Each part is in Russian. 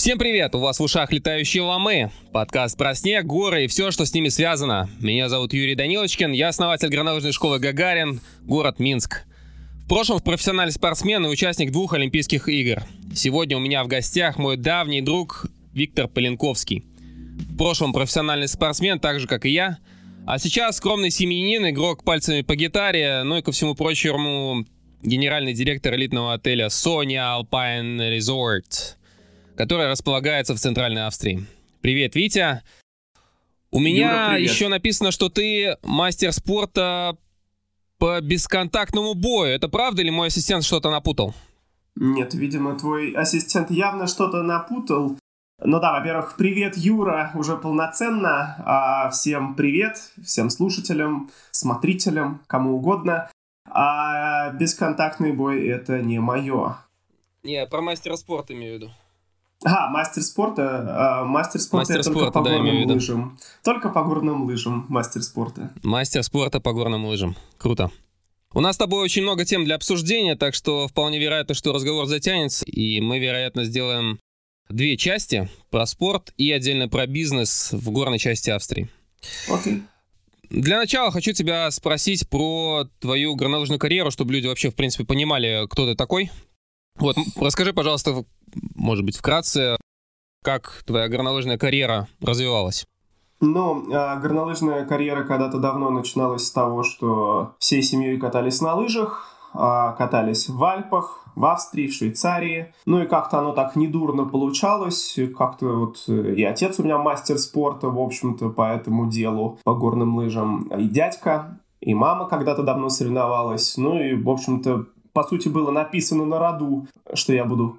Всем привет! У вас в ушах летающие ломы. Подкаст про снег, горы и все, что с ними связано. Меня зовут Юрий Данилочкин, я основатель горнолыжной школы «Гагарин», город Минск. В прошлом профессиональный спортсмен и участник двух Олимпийских игр. Сегодня у меня в гостях мой давний друг Виктор Поленковский. В прошлом профессиональный спортсмен, так же как и я. А сейчас скромный семьянин, игрок пальцами по гитаре, ну и ко всему прочему генеральный директор элитного отеля Sonia Alpine Resort которая располагается в Центральной Австрии. Привет, Витя. У меня Юра, еще написано, что ты мастер спорта по бесконтактному бою. Это правда или мой ассистент что-то напутал? Нет, видимо, твой ассистент явно что-то напутал. Ну да, во-первых, привет, Юра, уже полноценно. А всем привет, всем слушателям, смотрителям, кому угодно. А бесконтактный бой это не мое. Не, про мастера спорта имею в виду. А, мастер спорта. А, мастер спорта мастер только по да, горным лыжам. Только по горным лыжам мастер спорта. Мастер спорта по горным лыжам. Круто. У нас с тобой очень много тем для обсуждения, так что вполне вероятно, что разговор затянется, и мы, вероятно, сделаем две части про спорт и отдельно про бизнес в горной части Австрии. Окей. Okay. Для начала хочу тебя спросить про твою горнолыжную карьеру, чтобы люди вообще, в принципе, понимали, кто ты такой. Вот, расскажи, пожалуйста, может быть, вкратце, как твоя горнолыжная карьера развивалась? Ну, э, горнолыжная карьера когда-то давно начиналась с того, что всей семьей катались на лыжах, э, катались в Альпах, в Австрии, в Швейцарии. Ну и как-то оно так недурно получалось. Как-то вот э, и отец у меня мастер спорта, в общем-то, по этому делу, по горным лыжам. И дядька, и мама когда-то давно соревновалась. Ну и, в общем-то, по сути, было написано на роду, что я буду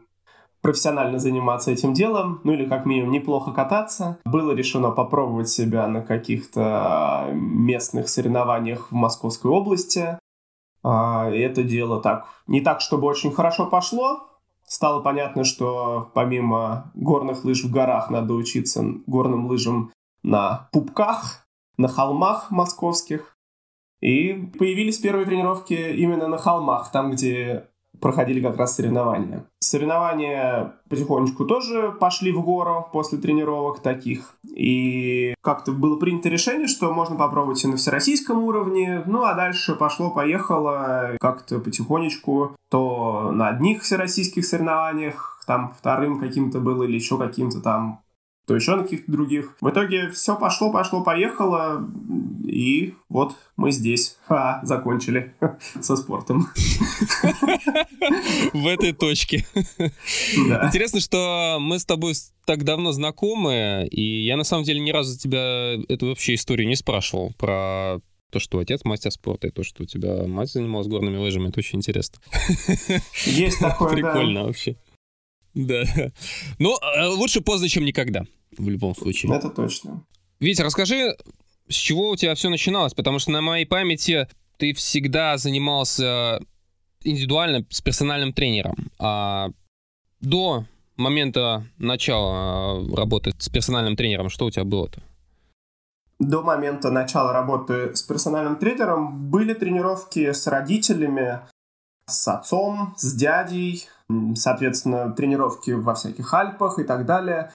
профессионально заниматься этим делом, ну или как минимум неплохо кататься. Было решено попробовать себя на каких-то местных соревнованиях в Московской области. А, это дело так, не так, чтобы очень хорошо пошло. Стало понятно, что помимо горных лыж в горах надо учиться горным лыжам на пупках, на холмах московских. И появились первые тренировки именно на холмах, там, где проходили как раз соревнования. Соревнования потихонечку тоже пошли в гору после тренировок таких. И как-то было принято решение, что можно попробовать и на всероссийском уровне. Ну а дальше пошло-поехало как-то потихонечку. То на одних всероссийских соревнованиях, там вторым каким-то было или еще каким-то там то еще на каких-то других. В итоге все пошло, пошло, поехало, и вот мы здесь. А, закончили со спортом. В этой точке. Интересно, что мы с тобой так давно знакомы, и я на самом деле ни разу тебя эту вообще историю не спрашивал про то, что отец мастер спорта, и то, что у тебя мать занималась горными лыжами, это очень интересно. Есть такое, Прикольно вообще. Да. Но э, лучше поздно, чем никогда, в любом случае. Это точно. Витя, расскажи, с чего у тебя все начиналось? Потому что на моей памяти ты всегда занимался индивидуально с персональным тренером. А до момента начала работы с персональным тренером, что у тебя было-то? До момента начала работы с персональным тренером были тренировки с родителями, с отцом, с дядей, соответственно, тренировки во всяких Альпах и так далее.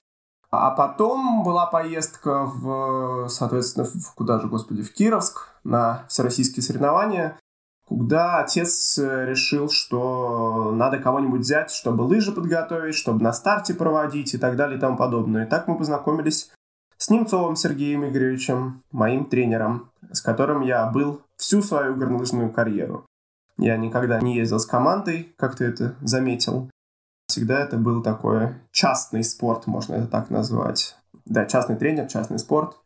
А потом была поездка в, соответственно, в, куда же, господи, в Кировск на всероссийские соревнования, куда отец решил, что надо кого-нибудь взять, чтобы лыжи подготовить, чтобы на старте проводить и так далее и тому подобное. И так мы познакомились с Немцовым Сергеем Игоревичем, моим тренером, с которым я был всю свою горнолыжную карьеру. Я никогда не ездил с командой, как ты это заметил. Всегда это был такой частный спорт, можно это так назвать. Да, частный тренер, частный спорт.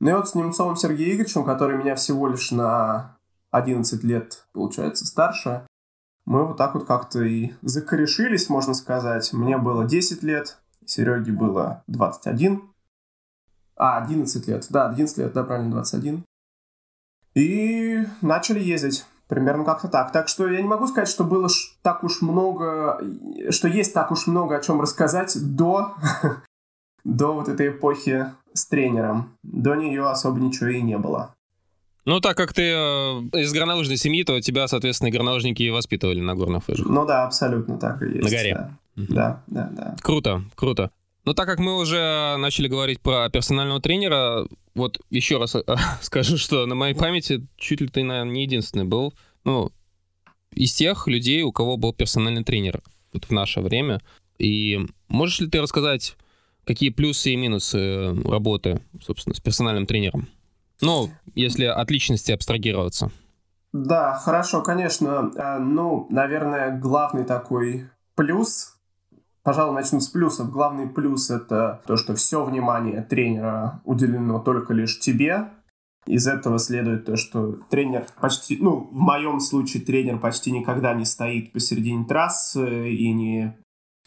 Ну и вот с Немцовым Сергеем Игоревичем, который меня всего лишь на 11 лет, получается, старше, мы вот так вот как-то и закорешились, можно сказать. Мне было 10 лет, Сереге было 21. А, 11 лет. Да, 11 лет, да, правильно, 21. И начали ездить. Примерно как-то так. Так что я не могу сказать, что было так уж много, что есть так уж много о чем рассказать до, до вот этой эпохи с тренером. До нее особо ничего и не было. Ну, так как ты э, из горнолыжной семьи, то тебя, соответственно, горнолыжники и воспитывали на горных лыжах. Ну да, абсолютно так и есть. На горе. Да, да, да. да. Круто, круто. Но так как мы уже начали говорить про персонального тренера, вот еще раз скажу, что на моей памяти чуть ли ты, наверное, не единственный был, ну, из тех людей, у кого был персональный тренер вот в наше время. И можешь ли ты рассказать, какие плюсы и минусы работы, собственно, с персональным тренером? Ну, если от личности абстрагироваться. Да, хорошо, конечно. Э, ну, наверное, главный такой плюс Пожалуй, начну с плюсов. Главный плюс — это то, что все внимание тренера уделено только лишь тебе. Из этого следует то, что тренер почти, ну, в моем случае тренер почти никогда не стоит посередине трассы и не,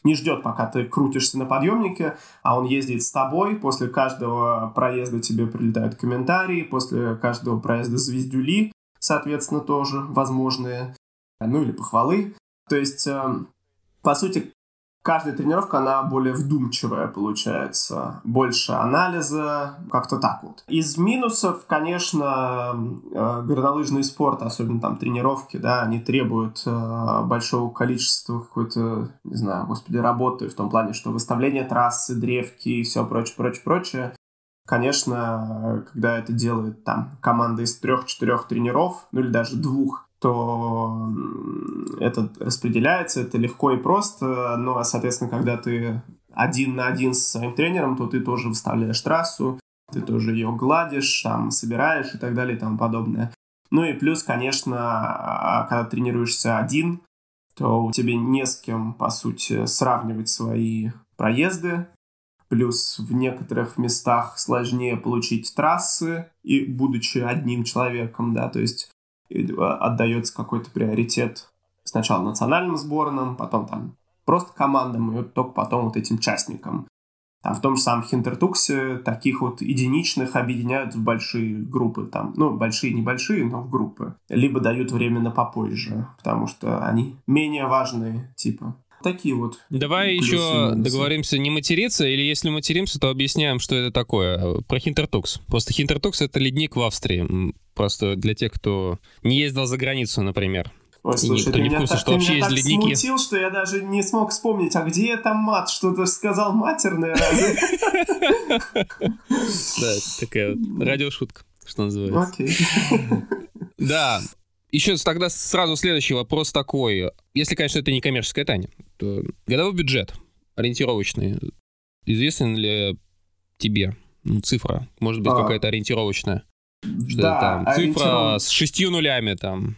не ждет, пока ты крутишься на подъемнике, а он ездит с тобой. После каждого проезда тебе прилетают комментарии, после каждого проезда звездюли, соответственно, тоже возможные, ну или похвалы. То есть, эм, по сути, Каждая тренировка, она более вдумчивая получается, больше анализа, как-то так вот. Из минусов, конечно, э, горнолыжный спорт, особенно там тренировки, да, они требуют э, большого количества какой-то, не знаю, господи, работы в том плане, что выставление трассы, древки и все прочее, прочее, прочее. Конечно, когда это делает там команда из трех-четырех тренеров, ну или даже двух, то это распределяется, это легко и просто, а, соответственно, когда ты один на один с своим тренером, то ты тоже выставляешь трассу, ты тоже ее гладишь, там, собираешь и так далее и тому подобное. Ну и плюс, конечно, а, когда тренируешься один, то у тебя не с кем, по сути, сравнивать свои проезды. Плюс в некоторых местах сложнее получить трассы, и будучи одним человеком, да, то есть отдается какой-то приоритет сначала национальным сборным, потом там просто командам, и вот только потом вот этим частникам. Там в том же самом Хинтертуксе таких вот единичных объединяют в большие группы, там, ну, большие, небольшие, но в группы. Либо дают временно попозже, потому что они менее важные, типа. Такие вот. Давай еще договоримся не материться, или если материмся, то объясняем, что это такое. Про Хинтертукс. Просто Хинтертукс — это ледник в Австрии. Просто для тех, кто не ездил за границу, например. Ой, слушай, ты, не меня, так, что ты вообще меня так ледники. смутил, что я даже не смог вспомнить, а где это мат? Что ты сказал матерное разве? Да, такая радиошутка, что называется. Окей. Да, еще тогда сразу следующий вопрос такой. Если, конечно, это не коммерческая тайна, то годовой бюджет ориентировочный. Известен ли тебе ну, цифра? Может быть, а, какая-то ориентировочная? Что да, там? Цифра с шестью нулями там.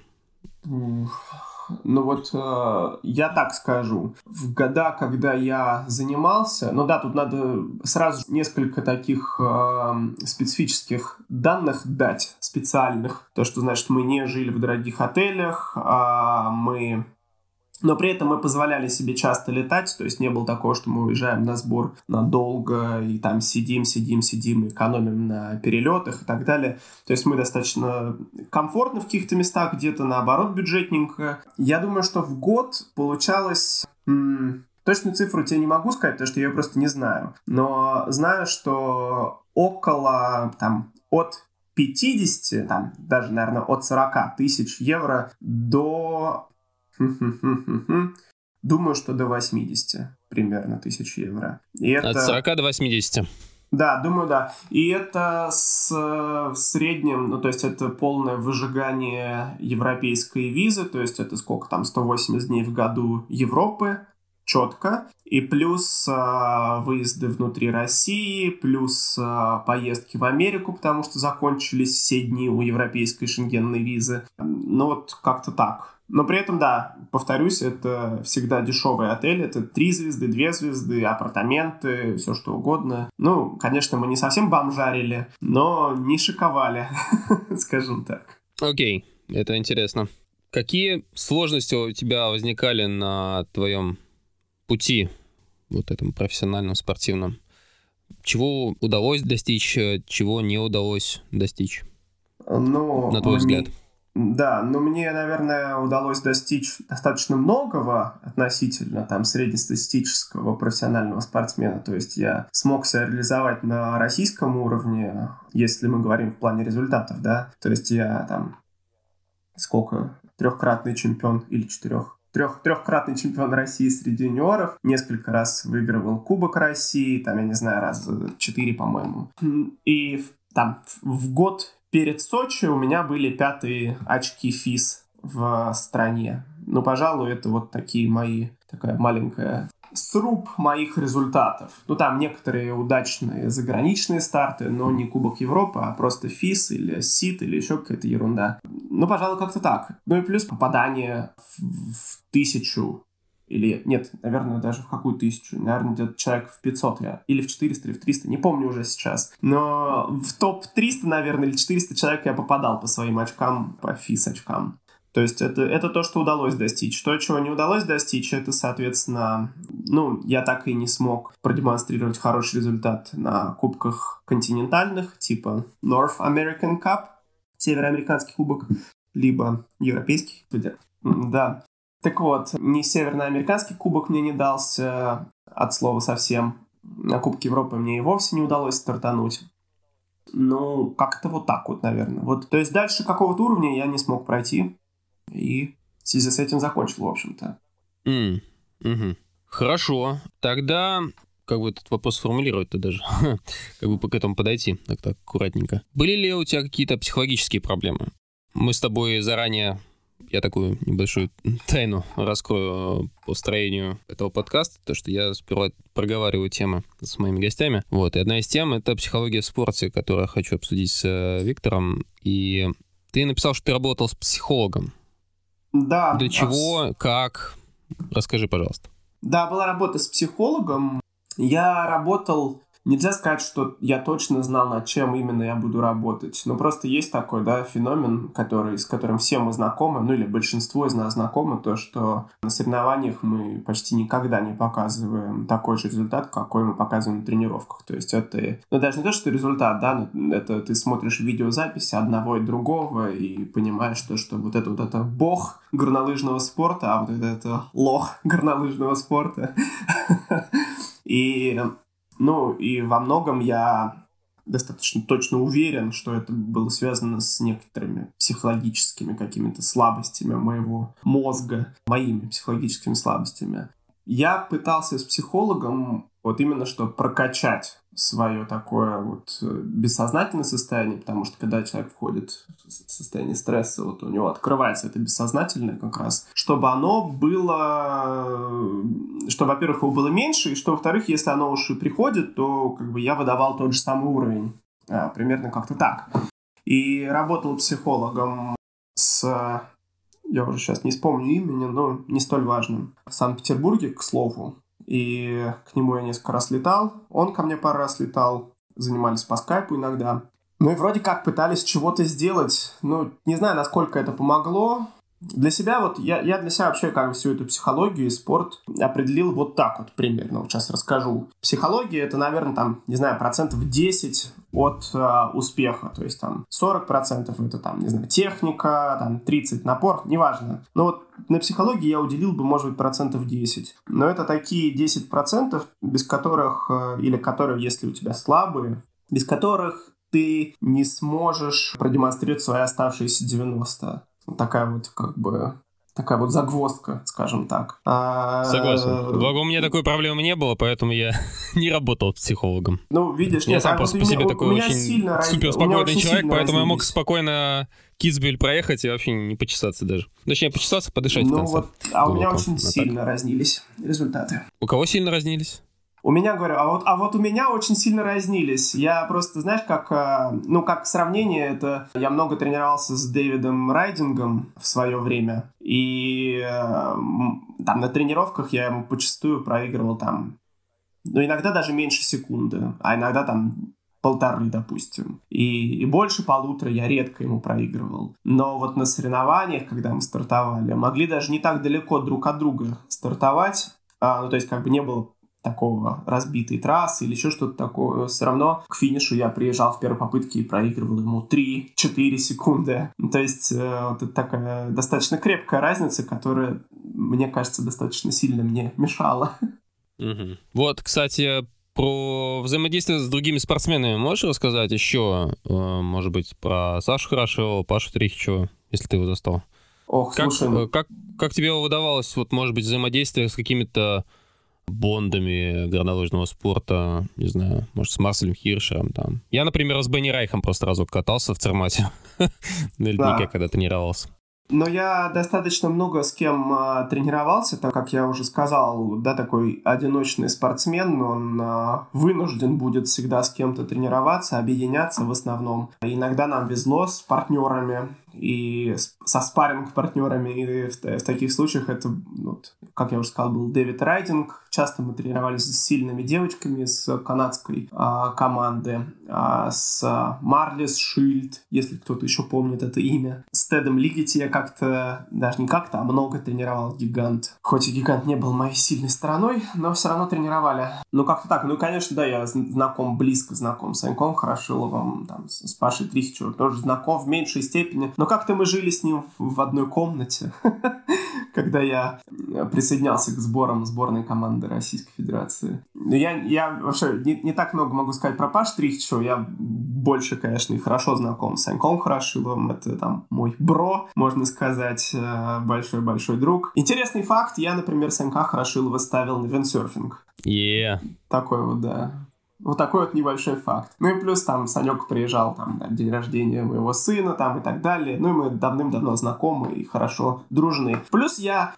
Ну вот э, я так скажу. В года, когда я занимался, ну да, тут надо сразу несколько таких э, специфических данных дать, специальных. То, что значит, мы не жили в дорогих отелях, а мы но при этом мы позволяли себе часто летать, то есть не было такого, что мы уезжаем на сбор надолго и там сидим, сидим, сидим, экономим на перелетах и так далее. То есть мы достаточно комфортно в каких-то местах, где-то наоборот бюджетненько. Я думаю, что в год получалось... М- Точную цифру тебе не могу сказать, потому что я ее просто не знаю. Но знаю, что около там от 50, там, даже, наверное, от 40 тысяч евро до Думаю, что до 80 примерно тысяч евро. И это... От 40 до 80. Да, думаю, да. И это с в среднем, ну, то есть это полное выжигание европейской визы, то есть это сколько там, 180 дней в году Европы, четко. И плюс э, выезды внутри России, плюс э, поездки в Америку, потому что закончились все дни у европейской шенгенной визы. Ну вот как-то так. Но при этом, да, повторюсь, это всегда дешевый отель. Это три звезды, две звезды, апартаменты, все что угодно. Ну, конечно, мы не совсем бомжарили, но не шиковали, скажем так. Окей, это интересно. Какие сложности у тебя возникали на твоем пути, вот этом профессиональном, спортивном? Чего удалось достичь, чего не удалось достичь? Ну, на твой взгляд? Да, но мне, наверное, удалось достичь достаточно многого относительно там среднестатистического профессионального спортсмена. То есть я смог себя реализовать на российском уровне, если мы говорим в плане результатов, да. То есть я там сколько трехкратный чемпион или четырех трех, трехкратный чемпион России среди юниоров, несколько раз выигрывал Кубок России, там, я не знаю, раз четыре, по-моему. И там в год перед Сочи у меня были пятые очки ФИС в стране. Ну, пожалуй, это вот такие мои, такая маленькая сруб моих результатов. Ну, там некоторые удачные заграничные старты, но не Кубок Европы, а просто ФИС или СИТ или еще какая-то ерунда. Ну, пожалуй, как-то так. Ну и плюс попадание в, в тысячу или нет, наверное, даже в какую тысячу, наверное, где-то человек в 500 я, или в 400, или в 300, не помню уже сейчас. Но в топ-300, наверное, или 400 человек я попадал по своим очкам, по фис очкам. То есть это, это то, что удалось достичь. То, чего не удалось достичь, это, соответственно, ну, я так и не смог продемонстрировать хороший результат на кубках континентальных, типа North American Cup, североамериканский кубок, либо европейский, да. Так вот, ни североамериканский кубок мне не дался от слова совсем. На Кубке Европы мне и вовсе не удалось стартануть. Ну, как-то вот так вот, наверное. Вот, то есть дальше какого-то уровня я не смог пройти. И в связи с этим закончил, в общем-то. Mm. Угу. Хорошо. Тогда как бы этот вопрос сформулировать-то даже, как бы к этому подойти, так так аккуратненько. Были ли у тебя какие-то психологические проблемы? Мы с тобой заранее, я такую небольшую тайну раскрою по строению этого подкаста, то, что я сперва проговариваю темы с моими гостями. Вот, и одна из тем — это психология в спорте, которую я хочу обсудить с э, Виктором. И ты написал, что ты работал с психологом. Да. Для чего, как? Расскажи, пожалуйста. Да, была работа с психологом. Я работал Нельзя сказать, что я точно знал, над чем именно я буду работать. Но просто есть такой, да, феномен, который, с которым все мы знакомы, ну или большинство из нас знакомы, то, что на соревнованиях мы почти никогда не показываем такой же результат, какой мы показываем на тренировках. То есть это, ну даже не то, что результат, да, это ты смотришь видеозаписи одного и другого и понимаешь, то, что вот это вот это бог горнолыжного спорта, а вот это лох горнолыжного спорта. И ну, и во многом я достаточно точно уверен, что это было связано с некоторыми психологическими какими-то слабостями моего мозга, моими психологическими слабостями. Я пытался с психологом вот именно что прокачать свое такое вот э, бессознательное состояние, потому что когда человек входит в состояние стресса, вот у него открывается это бессознательное как раз, чтобы оно было, что, во-первых, его было меньше, и что, во-вторых, если оно уж и приходит, то как бы я выдавал тот же самый уровень. А, примерно как-то так. И работал психологом с я уже сейчас не вспомню имени, но не столь важным. В Санкт-Петербурге, к слову, и к нему я несколько раз летал. Он ко мне пару раз летал. Занимались по скайпу иногда. Ну и вроде как пытались чего-то сделать. Ну, не знаю, насколько это помогло. Для себя вот, я, я для себя вообще как бы всю эту психологию и спорт определил вот так вот примерно. Вот сейчас расскажу. Психология это, наверное, там, не знаю, процентов 10 от э, успеха. То есть там 40% это там, не знаю, техника, там 30 напор, неважно. Но вот на психологии я уделил бы, может быть, процентов 10. Но это такие 10%, без которых, э, или которые, если у тебя слабые, без которых ты не сможешь продемонстрировать свои оставшиеся 90 такая вот как бы такая вот загвоздка, скажем так. А... Согласен. Благо у меня такой проблемы не было, поэтому я не работал психологом. Ну, видишь, я сам просто по себе такой очень сильно супер спокойный человек, поэтому я мог спокойно Китсбель проехать и вообще не почесаться даже. Точнее, почесаться, подышать ну, в конце. Вот, а у меня очень сильно разнились результаты. У кого сильно разнились? У меня, говорю, а вот, а вот у меня очень сильно разнились. Я просто, знаешь, как, э, ну, как сравнение, это я много тренировался с Дэвидом Райдингом в свое время. И э, там на тренировках я ему почастую проигрывал там, ну, иногда даже меньше секунды, а иногда там полторы, допустим. И, и больше полутора я редко ему проигрывал. Но вот на соревнованиях, когда мы стартовали, могли даже не так далеко друг от друга стартовать. А, ну, то есть как бы не было такого разбитой трассы или еще что-то такое, все равно к финишу я приезжал в первой попытке и проигрывал ему 3-4 секунды. То есть э, вот это такая достаточно крепкая разница, которая, мне кажется, достаточно сильно мне мешала. Угу. Вот, кстати, про взаимодействие с другими спортсменами можешь рассказать еще, э, может быть, про Сашу Хорошева, Пашу Трихичева, если ты его застал? Ох, Как, слушай, э, как, как тебе удавалось, вот, может быть, взаимодействие с какими-то бондами горнолыжного спорта, не знаю, может, с Марселем Хиршером там. Я, например, с Бенни Райхом просто разок катался в Цермате на леднике, Да. когда тренировался. Но я достаточно много с кем а, тренировался, так как я уже сказал, да, такой одиночный спортсмен, он а, вынужден будет всегда с кем-то тренироваться, объединяться в основном. Иногда нам везло с партнерами и с- со спарринг-партнерами, и в, в таких случаях это, ну, вот, как я уже сказал, был Дэвид Райдинг. Часто мы тренировались с сильными девочками с канадской а, команды, а, с а, Марлис Шильд, если кто-то еще помнит это имя. С Тедом Лигити я как-то, даже не как-то, а много тренировал гигант. Хоть и гигант не был моей сильной стороной, но все равно тренировали. Ну, как-то так. Ну, конечно, да, я зн- знаком, близко знаком с Саньком Хорошиловым, там, с Пашей Трихичевым, тоже знаком в меньшей степени. Но как-то мы жили с ним в одной комнате, когда я э, присоединялся к сборам сборной команды Российской Федерации. Но я, я вообще не, не так много могу сказать про Паш Трихичева. Я больше, конечно, и хорошо знаком с Саньком Хорошиловым. Это там мой бро, можно сказать, э, большой-большой друг. Интересный факт. Я, например, Санька Хорошилова ставил на виндсерфинг. Е, Такой вот, да. Вот такой вот небольшой факт. Ну и плюс там Санек приезжал там на день рождения моего сына там и так далее. Ну и мы давным-давно знакомы и хорошо дружны. Плюс я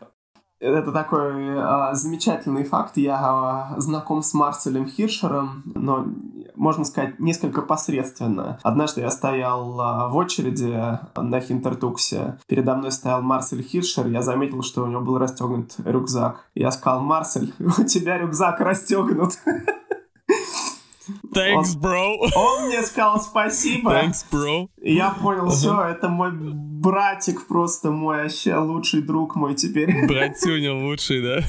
это такой а, замечательный факт. Я а, знаком с Марселем Хиршером, но, можно сказать, несколько посредственно. Однажды я стоял а, в очереди на Хинтертуксе. Передо мной стоял Марсель Хиршер. Я заметил, что у него был расстегнут рюкзак. Я сказал, Марсель, у тебя рюкзак расстегнут. thanks, bro. Он мне сказал спасибо. Thanks, bro. И я понял, все, это мой братик, просто мой вообще лучший друг мой теперь. Братюня лучший, да?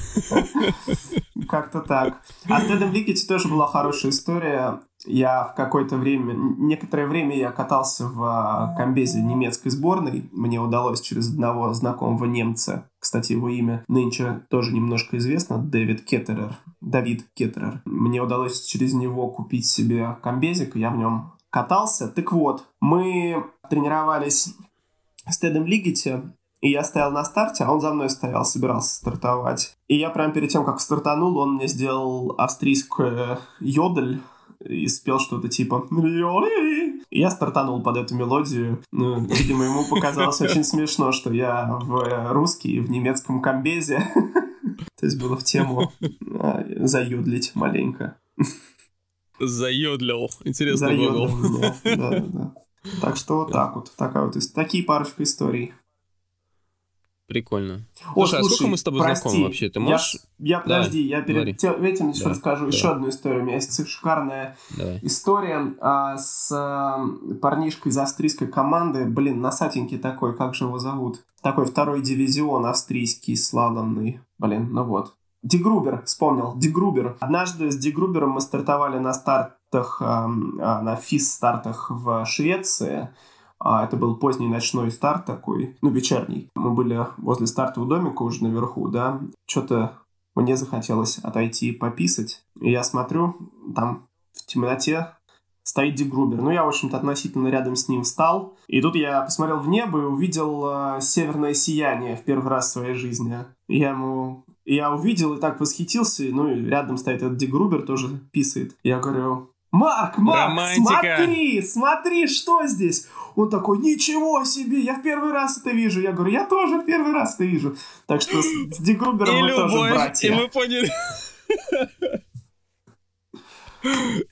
Как-то так. А с Тедом Ликити тоже была хорошая история. Я в какое-то время, некоторое время я катался в а, комбезе немецкой сборной. Мне удалось через одного знакомого немца, кстати, его имя нынче тоже немножко известно, Дэвид Кеттерер, Давид Кеттерер. Мне удалось через него купить себе комбезик, я в нем катался. Так вот, мы тренировались с Тедом Лигити, и я стоял на старте, а он за мной стоял, собирался стартовать. И я прямо перед тем, как стартанул, он мне сделал австрийскую йодель и спел что-то типа. И я стартанул под эту мелодию. Ну, видимо, ему показалось очень смешно, что я в русский и в немецком комбезе. То есть было в тему а, заюдлить маленько. Заёдлил. Интересный глагол. Да, да, да. Так что вот так вот. Такая вот, такие парочка историй. Прикольно. О, Слушай, а сколько мы с тобой прости, знакомы вообще? Ты я можешь... с- Я, подожди, я говори. перед те- этим еще Да, расскажу да. еще одну историю. У меня есть шикарная Давай. история а, с а, парнишкой из австрийской команды. Блин, носатенький такой, как же его зовут? Такой второй дивизион австрийский, слаломный. Блин, ну вот. Дигрубер, вспомнил, Дигрубер. Однажды с Дигрубером мы стартовали на стартах, а, на физ-стартах в Швеции. А, это был поздний ночной старт такой, ну, вечерний. Мы были возле стартового домика уже наверху, да. Что-то мне захотелось отойти пописать. И я смотрю, там в темноте стоит Дигрубер. Ну, я, в общем-то, относительно рядом с ним встал. И тут я посмотрел в небо и увидел э, северное сияние в первый раз в своей жизни. Я ему... Я увидел и так восхитился. Ну, и рядом стоит этот Дигрубер, тоже писает. Я говорю, Марк, Марк, Романтика. смотри, смотри, что здесь? Он такой, ничего себе, я в первый раз это вижу. Я говорю, я тоже в первый раз это вижу. Так что с, с Дигрубером И мы тоже любовь, братья. и мы поняли.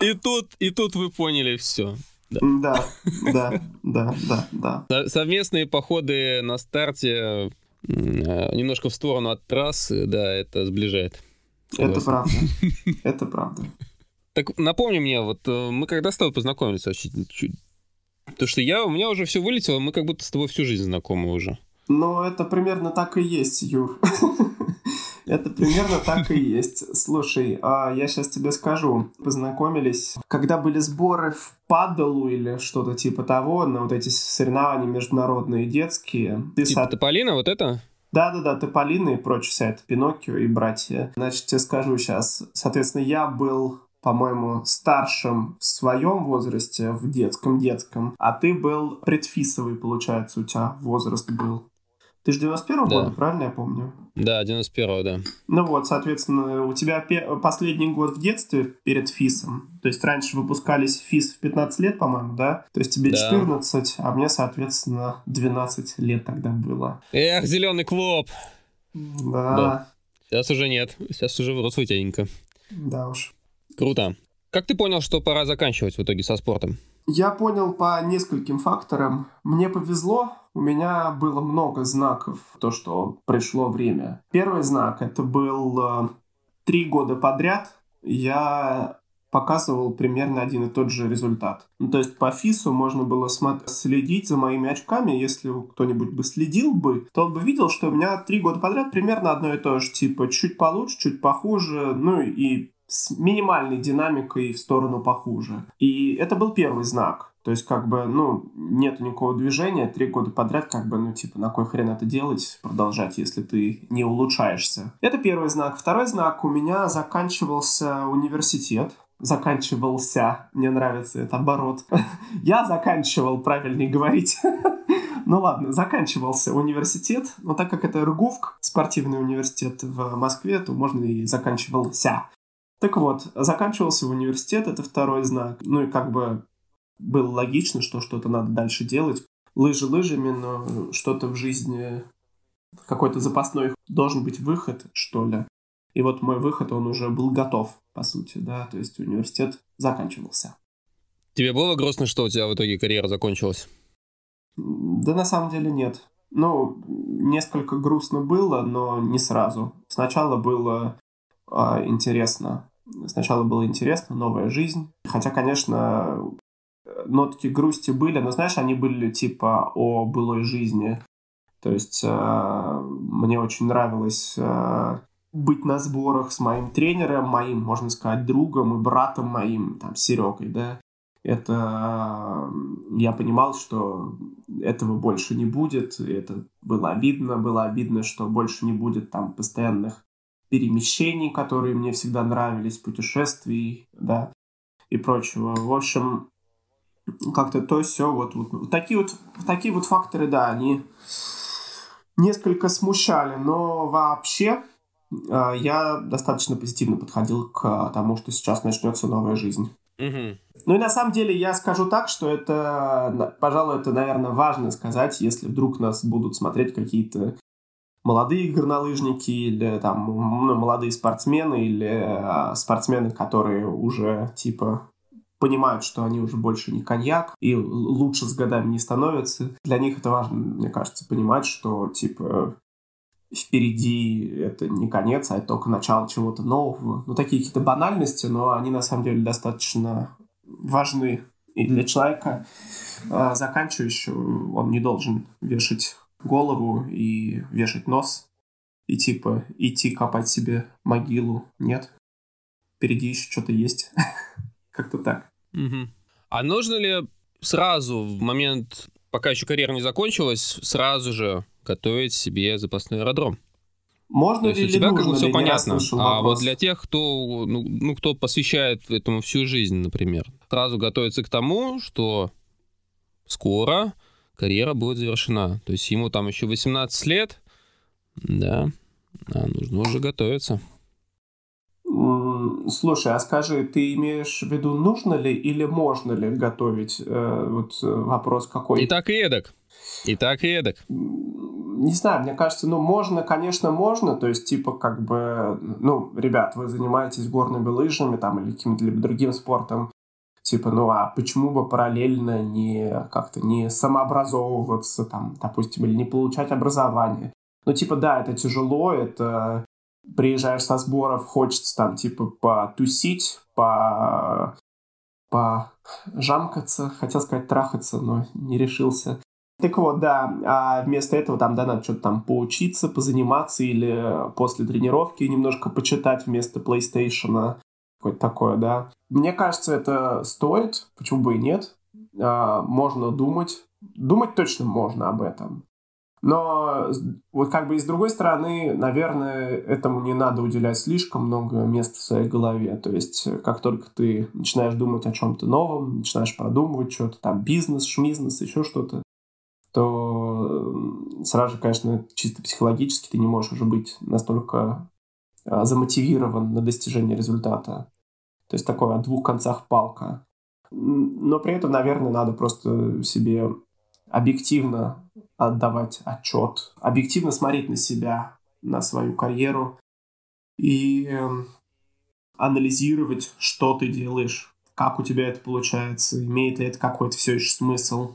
И тут, и тут вы поняли все. Да, да, да, да, да. Совместные походы на старте э, немножко в сторону от трассы, да, это сближает. Это правда. Это правда. Так напомни мне, вот э, мы когда с тобой познакомились вообще? То, что я, у меня уже все вылетело, мы как будто с тобой всю жизнь знакомы уже. Ну, это примерно так и есть, Юр. Это примерно так и есть. Слушай, а я сейчас тебе скажу. Познакомились, когда были сборы в Падалу или что-то типа того, на вот эти соревнования международные детские. Ты Типа со- Тополина, вот это? Да-да-да, Тополины и прочее, вся это Пиноккио и братья. Значит, тебе скажу сейчас. Соответственно, я был по-моему, старшим в своем возрасте, в детском-детском, а ты был предфисовый, получается, у тебя возраст был. Ты же 91-го Да. года, правильно я помню? Да, 91-го, да. Ну вот, соответственно, у тебя последний год в детстве перед ФИСом. То есть раньше выпускались ФИС в 15 лет, по-моему, да? То есть тебе Да. 14, а мне, соответственно, 12 лет тогда было. Эх, зеленый клоп. Да, Да. Сейчас уже нет. Сейчас уже взрослый да уж. Круто. Как ты понял, что пора заканчивать в итоге со спортом? Я понял по нескольким факторам. Мне повезло, у меня было много знаков, то, что пришло время. Первый знак, это был э, три года подряд я показывал примерно один и тот же результат. Ну, то есть по ФИСу можно было следить за моими очками. Если кто-нибудь бы следил бы, то он бы видел, что у меня три года подряд примерно одно и то же. Типа чуть получше, чуть похуже, ну и с минимальной динамикой в сторону похуже. И это был первый знак. То есть, как бы, ну, нет никакого движения, три года подряд, как бы, ну, типа, на кой хрен это делать, продолжать, если ты не улучшаешься. Это первый знак. Второй знак, у меня заканчивался университет. Заканчивался, мне нравится этот оборот. Я заканчивал, правильнее говорить. Ну ладно, заканчивался университет, но так как это РГУФК, спортивный университет в Москве, то можно и заканчивался. Так вот, заканчивался университет, это второй знак. Ну и как бы было логично, что что-то надо дальше делать. Лыжи лыжами, но что-то в жизни, какой-то запасной должен быть выход, что ли. И вот мой выход, он уже был готов, по сути, да, то есть университет заканчивался. Тебе было грустно, что у тебя в итоге карьера закончилась? Да на самом деле нет. Ну, несколько грустно было, но не сразу. Сначала было а, интересно. Сначала было интересно, новая жизнь. Хотя, конечно, нотки грусти были, но, знаешь, они были типа о былой жизни. То есть э, мне очень нравилось э, быть на сборах с моим тренером, моим, можно сказать, другом и братом моим, там, Серегой, да. Это э, я понимал, что этого больше не будет. и Это было обидно. Было обидно, что больше не будет там постоянных перемещений, которые мне всегда нравились, путешествий, да, и прочего. В общем, как-то то все вот, вот, такие вот такие вот факторы, да, они несколько смущали, но вообще э, я достаточно позитивно подходил к тому, что сейчас начнется новая жизнь. Угу. Ну и на самом деле я скажу так, что это, пожалуй, это, наверное, важно сказать, если вдруг нас будут смотреть какие-то молодые горнолыжники или там ну, молодые спортсмены или э, спортсмены, которые уже типа понимают, что они уже больше не коньяк и лучше с годами не становятся. Для них это важно, мне кажется, понимать, что типа впереди это не конец, а это только начало чего-то нового. Ну, такие какие-то банальности, но они на самом деле достаточно важны. И для человека э, заканчивающего он не должен вешать голову и вешать нос и типа идти копать себе могилу. Нет. Впереди еще что-то есть. Как-то так. Угу. А нужно ли сразу, в момент, пока еще карьера не закончилась, сразу же готовить себе запасной аэродром? Можно То ли у тебя или как бы нужно все понятно. А вопрос. вот для тех, кто, ну, ну, кто посвящает этому всю жизнь, например, сразу готовится к тому, что скоро карьера будет завершена. То есть ему там еще 18 лет, да, а нужно уже готовиться. Слушай, а скажи, ты имеешь в виду, нужно ли или можно ли готовить? Э, вот э, вопрос какой. И так и эдак. И так и эдак. Не знаю, мне кажется, ну, можно, конечно, можно, то есть, типа, как бы, ну, ребят, вы занимаетесь горными лыжами, там, или каким-то либо другим спортом, типа, ну, а почему бы параллельно не как-то не самообразовываться, там, допустим, или не получать образование? Ну, типа, да, это тяжело, это приезжаешь со сборов, хочется там, типа, потусить, по пожамкаться, хотел сказать трахаться, но не решился. Так вот, да, а вместо этого там, да, надо что-то там поучиться, позаниматься или после тренировки немножко почитать вместо PlayStation, какое-то такое, да. Мне кажется, это стоит, почему бы и нет. А, можно думать, думать точно можно об этом. Но вот как бы и с другой стороны, наверное, этому не надо уделять слишком много места в своей голове. То есть, э, как только ты начинаешь думать о чем-то новом, начинаешь продумывать что-то, там, бизнес, шмизнес, еще что-то, то сразу же, конечно, чисто психологически ты не можешь уже быть настолько а, замотивирован на достижение результата. То есть такое о двух концах палка. Но при этом, наверное, надо просто себе объективно отдавать отчет, объективно смотреть на себя, на свою карьеру и эм, анализировать, что ты делаешь, как у тебя это получается, имеет ли это какой-то все еще смысл.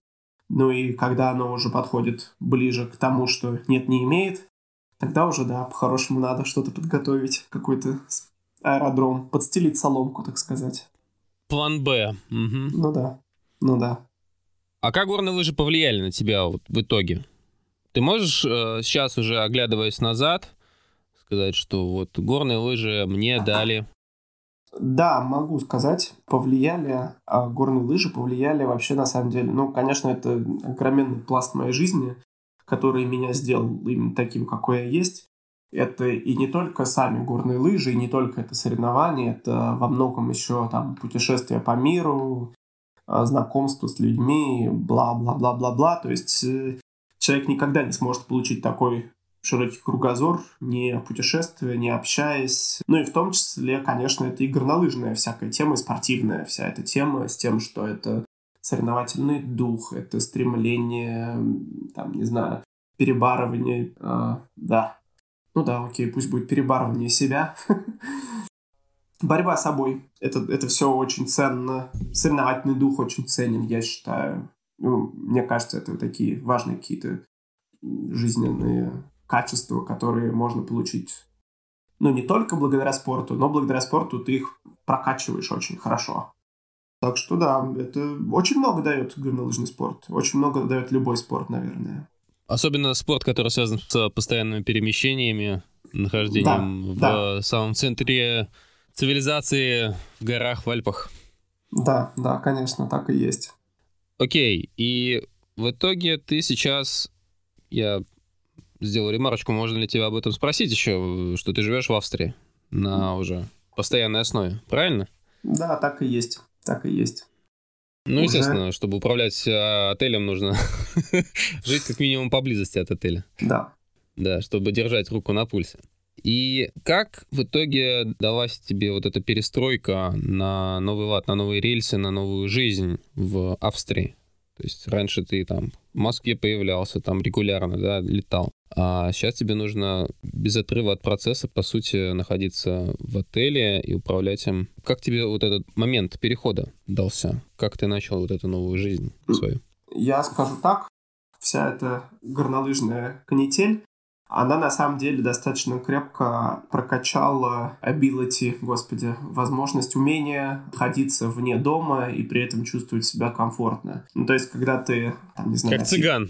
Ну и когда оно уже подходит ближе к тому, что нет, не имеет, тогда уже, да, по-хорошему надо что-то подготовить, какой-то аэродром, подстелить соломку, так сказать. План Б. Угу. Ну да, ну да. А как горные лыжи повлияли на тебя вот в итоге? Ты можешь э, сейчас уже, оглядываясь назад, сказать, что вот горные лыжи мне дали да, могу сказать, повлияли, а горные лыжи повлияли вообще на самом деле. Ну, конечно, это огроменный пласт моей жизни, который меня сделал именно таким, какой я есть. Это и не только сами горные лыжи, и не только это соревнования, это во многом еще там путешествия по миру, а, знакомство с людьми, бла-бла-бла-бла-бла. То есть э, человек никогда не сможет получить такой широкий кругозор, не путешествуя, не общаясь. Ну и в том числе, конечно, это и горнолыжная всякая тема, и спортивная вся эта тема с тем, что это соревновательный дух, это стремление, там, не знаю, перебарывание, э, да. Ну да, окей, пусть будет перебарывание себя. Борьба с собой. Это, это все очень ценно. Соревновательный дух очень ценен, я считаю. Ну, мне кажется, это такие важные какие-то жизненные качества, которые можно получить, ну, не только благодаря спорту, но благодаря спорту ты их прокачиваешь очень хорошо. Так что да, это очень много дает горнолыжный спорт. Очень много дает любой спорт, наверное. Особенно спорт, который связан с постоянными перемещениями, нахождением да, в да. самом центре цивилизации, в горах, в Альпах. Да, да, конечно, так и есть. Окей, и в итоге ты сейчас, я сделал ремарочку, можно ли тебя об этом спросить еще, что ты живешь в Австрии на уже постоянной основе, правильно? Да, так и есть, так и есть. Ну, естественно, Уже... чтобы управлять а, отелем, нужно жить как минимум поблизости от отеля. Да. Да, чтобы держать руку на пульсе. И как в итоге далась тебе вот эта перестройка на новый лад, на новые рельсы, на новую жизнь в Австрии? То есть раньше ты там в Москве появлялся, там регулярно, да, летал. А сейчас тебе нужно без отрыва от процесса, по сути, находиться в отеле и управлять им. Как тебе вот этот момент перехода дался? Как ты начал вот эту новую жизнь свою? Я скажу так, вся эта горнолыжная канитель, она на самом деле достаточно крепко прокачала ability, господи, возможность, умение находиться вне дома и при этом чувствовать себя комфортно. Ну, то есть, когда ты, там, не знаю... Как цыган,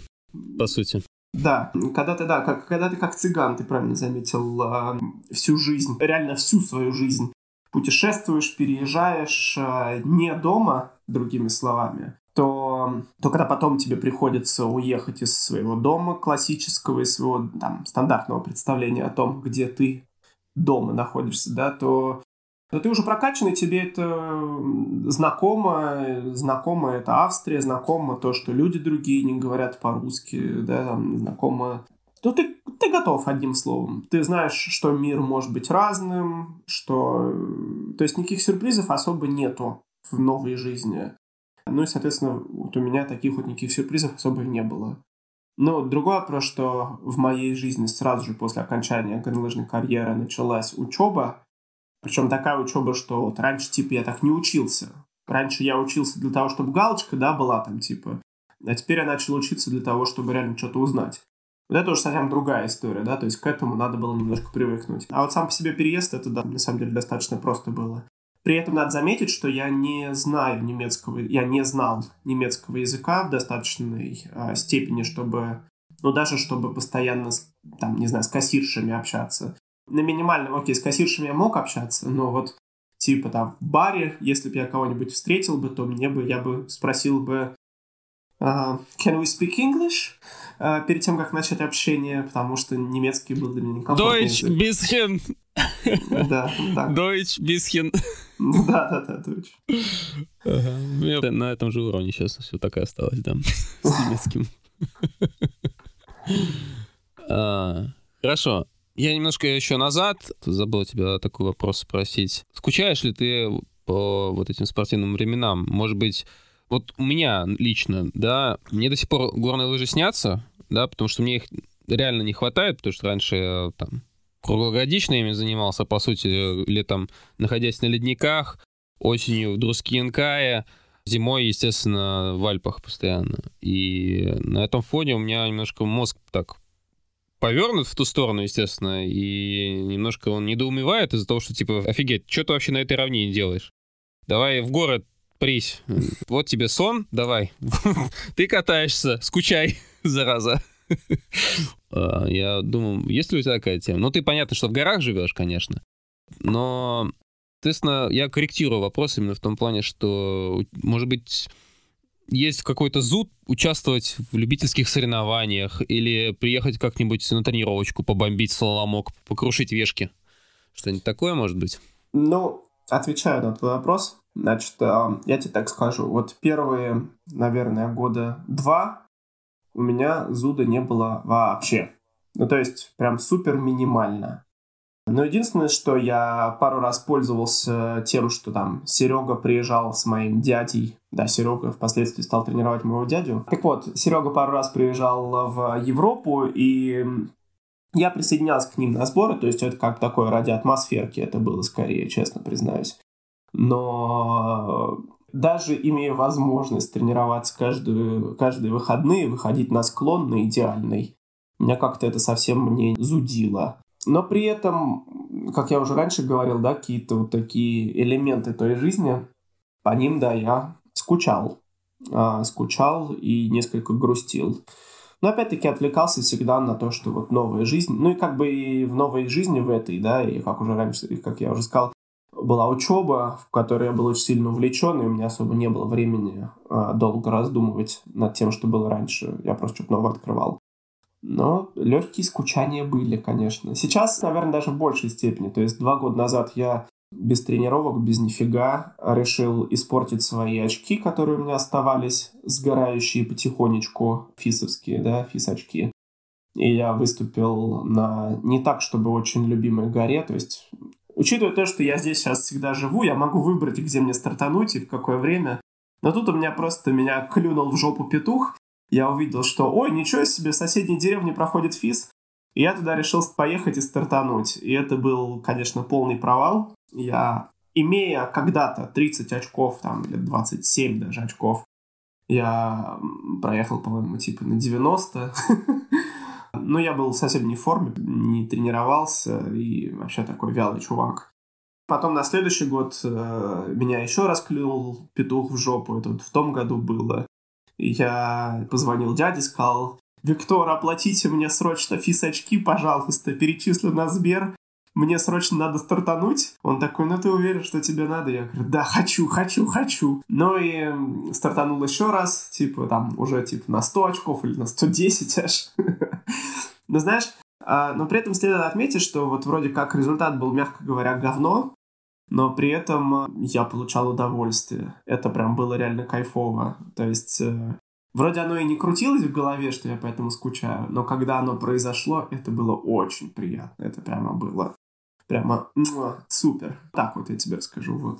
по сути. Да, когда ты, да, как, когда ты как цыган, ты правильно заметил, э, всю жизнь, реально всю свою жизнь путешествуешь, переезжаешь э, не дома, другими словами, то, то когда потом тебе приходится уехать из своего дома классического, из своего там, стандартного представления о том, где ты дома находишься, да, то но ты уже прокачанный, тебе это знакомо, знакомо это Австрия, знакомо то, что люди другие не говорят по-русски, да, там, знакомо... Ну, ты, ты готов, одним словом. Ты знаешь, что мир может быть разным, что... То есть никаких сюрпризов особо нету в новой жизни. Ну и, соответственно, вот у меня таких вот никаких сюрпризов особо не было. Но другой вопрос, что в моей жизни сразу же после окончания горнолыжной карьеры началась учеба, причем такая учеба, что вот раньше, типа, я так не учился. Раньше я учился для того, чтобы галочка, да, была там, типа. А теперь я начал учиться для того, чтобы реально что-то узнать. Вот это уже совсем другая история, да, то есть к этому надо было немножко привыкнуть. А вот сам по себе переезд, это, да, на самом деле достаточно просто было. При этом надо заметить, что я не знаю немецкого, я не знал немецкого языка в достаточной э, степени, чтобы, ну, даже чтобы постоянно, там, не знаю, с кассиршами общаться на минимальном, окей, с кассиршами я мог общаться, но вот типа там в баре, если бы я кого-нибудь встретил бы, то мне бы, я бы спросил бы uh, Can we speak English? Uh, перед тем, как начать общение, потому что немецкий был для меня некомфортный Deutsch bisschen. Да, так. Deutsch bisschen. Да, да, да, Deutsch. Ага. На этом же уровне сейчас все так и осталось, да, с немецким. А, хорошо. Я немножко еще назад забыл тебя такой вопрос спросить. Скучаешь ли ты по вот этим спортивным временам? Может быть, вот у меня лично, да, мне до сих пор горные лыжи снятся, да, потому что мне их реально не хватает, потому что раньше там круглогодично ими занимался, по сути, летом находясь на ледниках, осенью в Друскинкае, зимой, естественно, в Альпах постоянно. И на этом фоне у меня немножко мозг так повернут в ту сторону, естественно, и немножко он недоумевает из-за того, что, типа, офигеть, что ты вообще на этой равнине делаешь? Давай в город прись. Вот тебе сон, давай. Ты катаешься, скучай, зараза. А, я думаю, есть ли у тебя такая тема? Ну, ты понятно, что в горах живешь, конечно. Но, естественно, я корректирую вопрос именно в том плане, что, может быть, есть какой-то зуд участвовать в любительских соревнованиях или приехать как-нибудь на тренировочку, побомбить слаломок, покрушить вешки? Что-нибудь такое, может быть? Ну, отвечаю на твой вопрос. Значит, а, я тебе так скажу. Вот первые, наверное, года два у меня зуда не было вообще. Ну, то есть, прям супер минимально. Но единственное, что я пару раз пользовался тем, что там Серега приезжал с моим дядей. Да, Серега впоследствии стал тренировать моего дядю. Так вот, Серега пару раз приезжал в Европу, и я присоединялся к ним на сборы, то есть это как такое ради атмосферки это было скорее, честно признаюсь. Но даже имея возможность тренироваться каждую, каждые выходные, выходить на склон на идеальный, меня как-то это совсем мне зудило. Но при этом, как я уже раньше говорил, да, какие-то вот такие элементы той жизни, по ним, да, я скучал. А, скучал и несколько грустил. Но опять-таки отвлекался всегда на то, что вот новая жизнь, ну и как бы и в новой жизни в этой, да, и как уже раньше, как я уже сказал, была учеба, в которой я был очень сильно увлечен, и у меня особо не было времени а, долго раздумывать над тем, что было раньше. Я просто что-то новое открывал. Но легкие скучания были, конечно. Сейчас, наверное, даже в большей степени. То есть два года назад я без тренировок, без нифига решил испортить свои очки, которые у меня оставались, сгорающие потихонечку, фисовские, да, фис-очки. И я выступил на не так, чтобы очень любимой горе, то есть Учитывая то, что я здесь сейчас всегда живу, я могу выбрать, где мне стартануть и в какое время. Но тут у меня просто меня клюнул в жопу петух. Я увидел, что, ой, ничего себе, в соседней деревне проходит физ. И я туда решил поехать и стартануть. И это был, конечно, полный провал. Я, имея когда-то 30 очков, там, или 27 даже очков, я проехал, по-моему, типа на 90. Но я был совсем не в форме, не тренировался и вообще такой вялый чувак. Потом на следующий год э, меня еще раз клюнул петух в жопу. Это вот в том году было. Я позвонил дяде, сказал, Виктор, оплатите мне срочно фисачки, пожалуйста, перечислю на Сбер мне срочно надо стартануть. Он такой, ну ты уверен, что тебе надо? Я говорю, да, хочу, хочу, хочу. Ну и стартанул еще раз, типа там уже типа на 100 очков или на 110 аж. Но знаешь, а, но при этом следует отметить, что вот вроде как результат был, мягко говоря, говно, но при этом я получал удовольствие. Это прям было реально кайфово. То есть э, Вроде оно и не крутилось в голове, что я поэтому скучаю, но когда оно произошло, это было очень приятно. Это прямо было прямо супер. Так вот я тебе скажу, вот.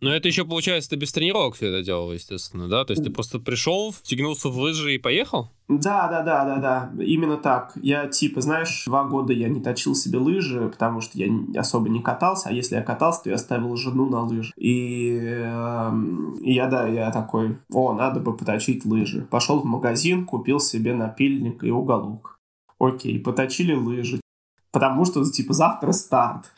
Но это еще, получается, ты без тренировок все это делал, естественно, да? То есть ты просто пришел, втягнулся в лыжи и поехал? Да, да, да, да, да. Именно так. Я, типа, знаешь, два года я не точил себе лыжи, потому что я особо не катался, а если я катался, то я ставил жену на лыжи. И, э, и я, да, я такой, о, надо бы поточить лыжи. Пошел в магазин, купил себе напильник и уголок. Окей, поточили лыжи. Потому что, типа, завтра старт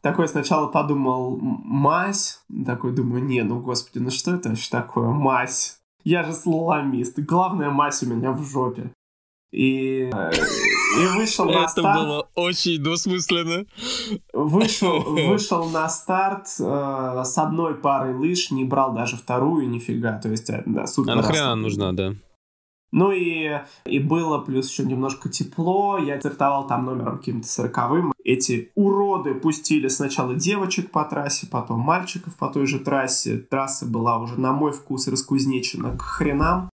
такой сначала подумал мазь, такой думаю, не, ну господи, ну что это вообще такое, мазь? Я же слаломист, главная мазь у меня в жопе. И, и вышел на старт. Это было очень двусмысленно. Вышел, вышел на старт э, с одной парой лыж, не брал даже вторую, нифига. То есть, э, да, супер. А нахрена нужна, да? Ну и, и было плюс еще немножко тепло. Я стартовал там номером каким-то сороковым. Эти уроды пустили сначала девочек по трассе, потом мальчиков по той же трассе. Трасса была уже на мой вкус раскузнечена к хренам.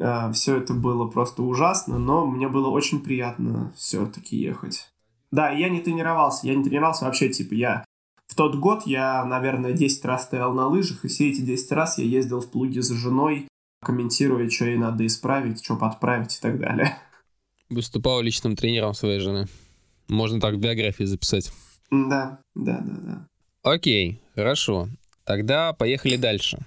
Э, все это было просто ужасно, но мне было очень приятно все-таки ехать. Да, я не тренировался, я не тренировался вообще, типа, я в тот год я, наверное, 10 раз стоял на лыжах, и все эти 10 раз я ездил в плуге за женой, комментируя, что ей надо исправить, что подправить и так далее. Выступал личным тренером своей жены. Можно так в биографии записать. Да, да, да, да. Окей, хорошо. Тогда поехали дальше.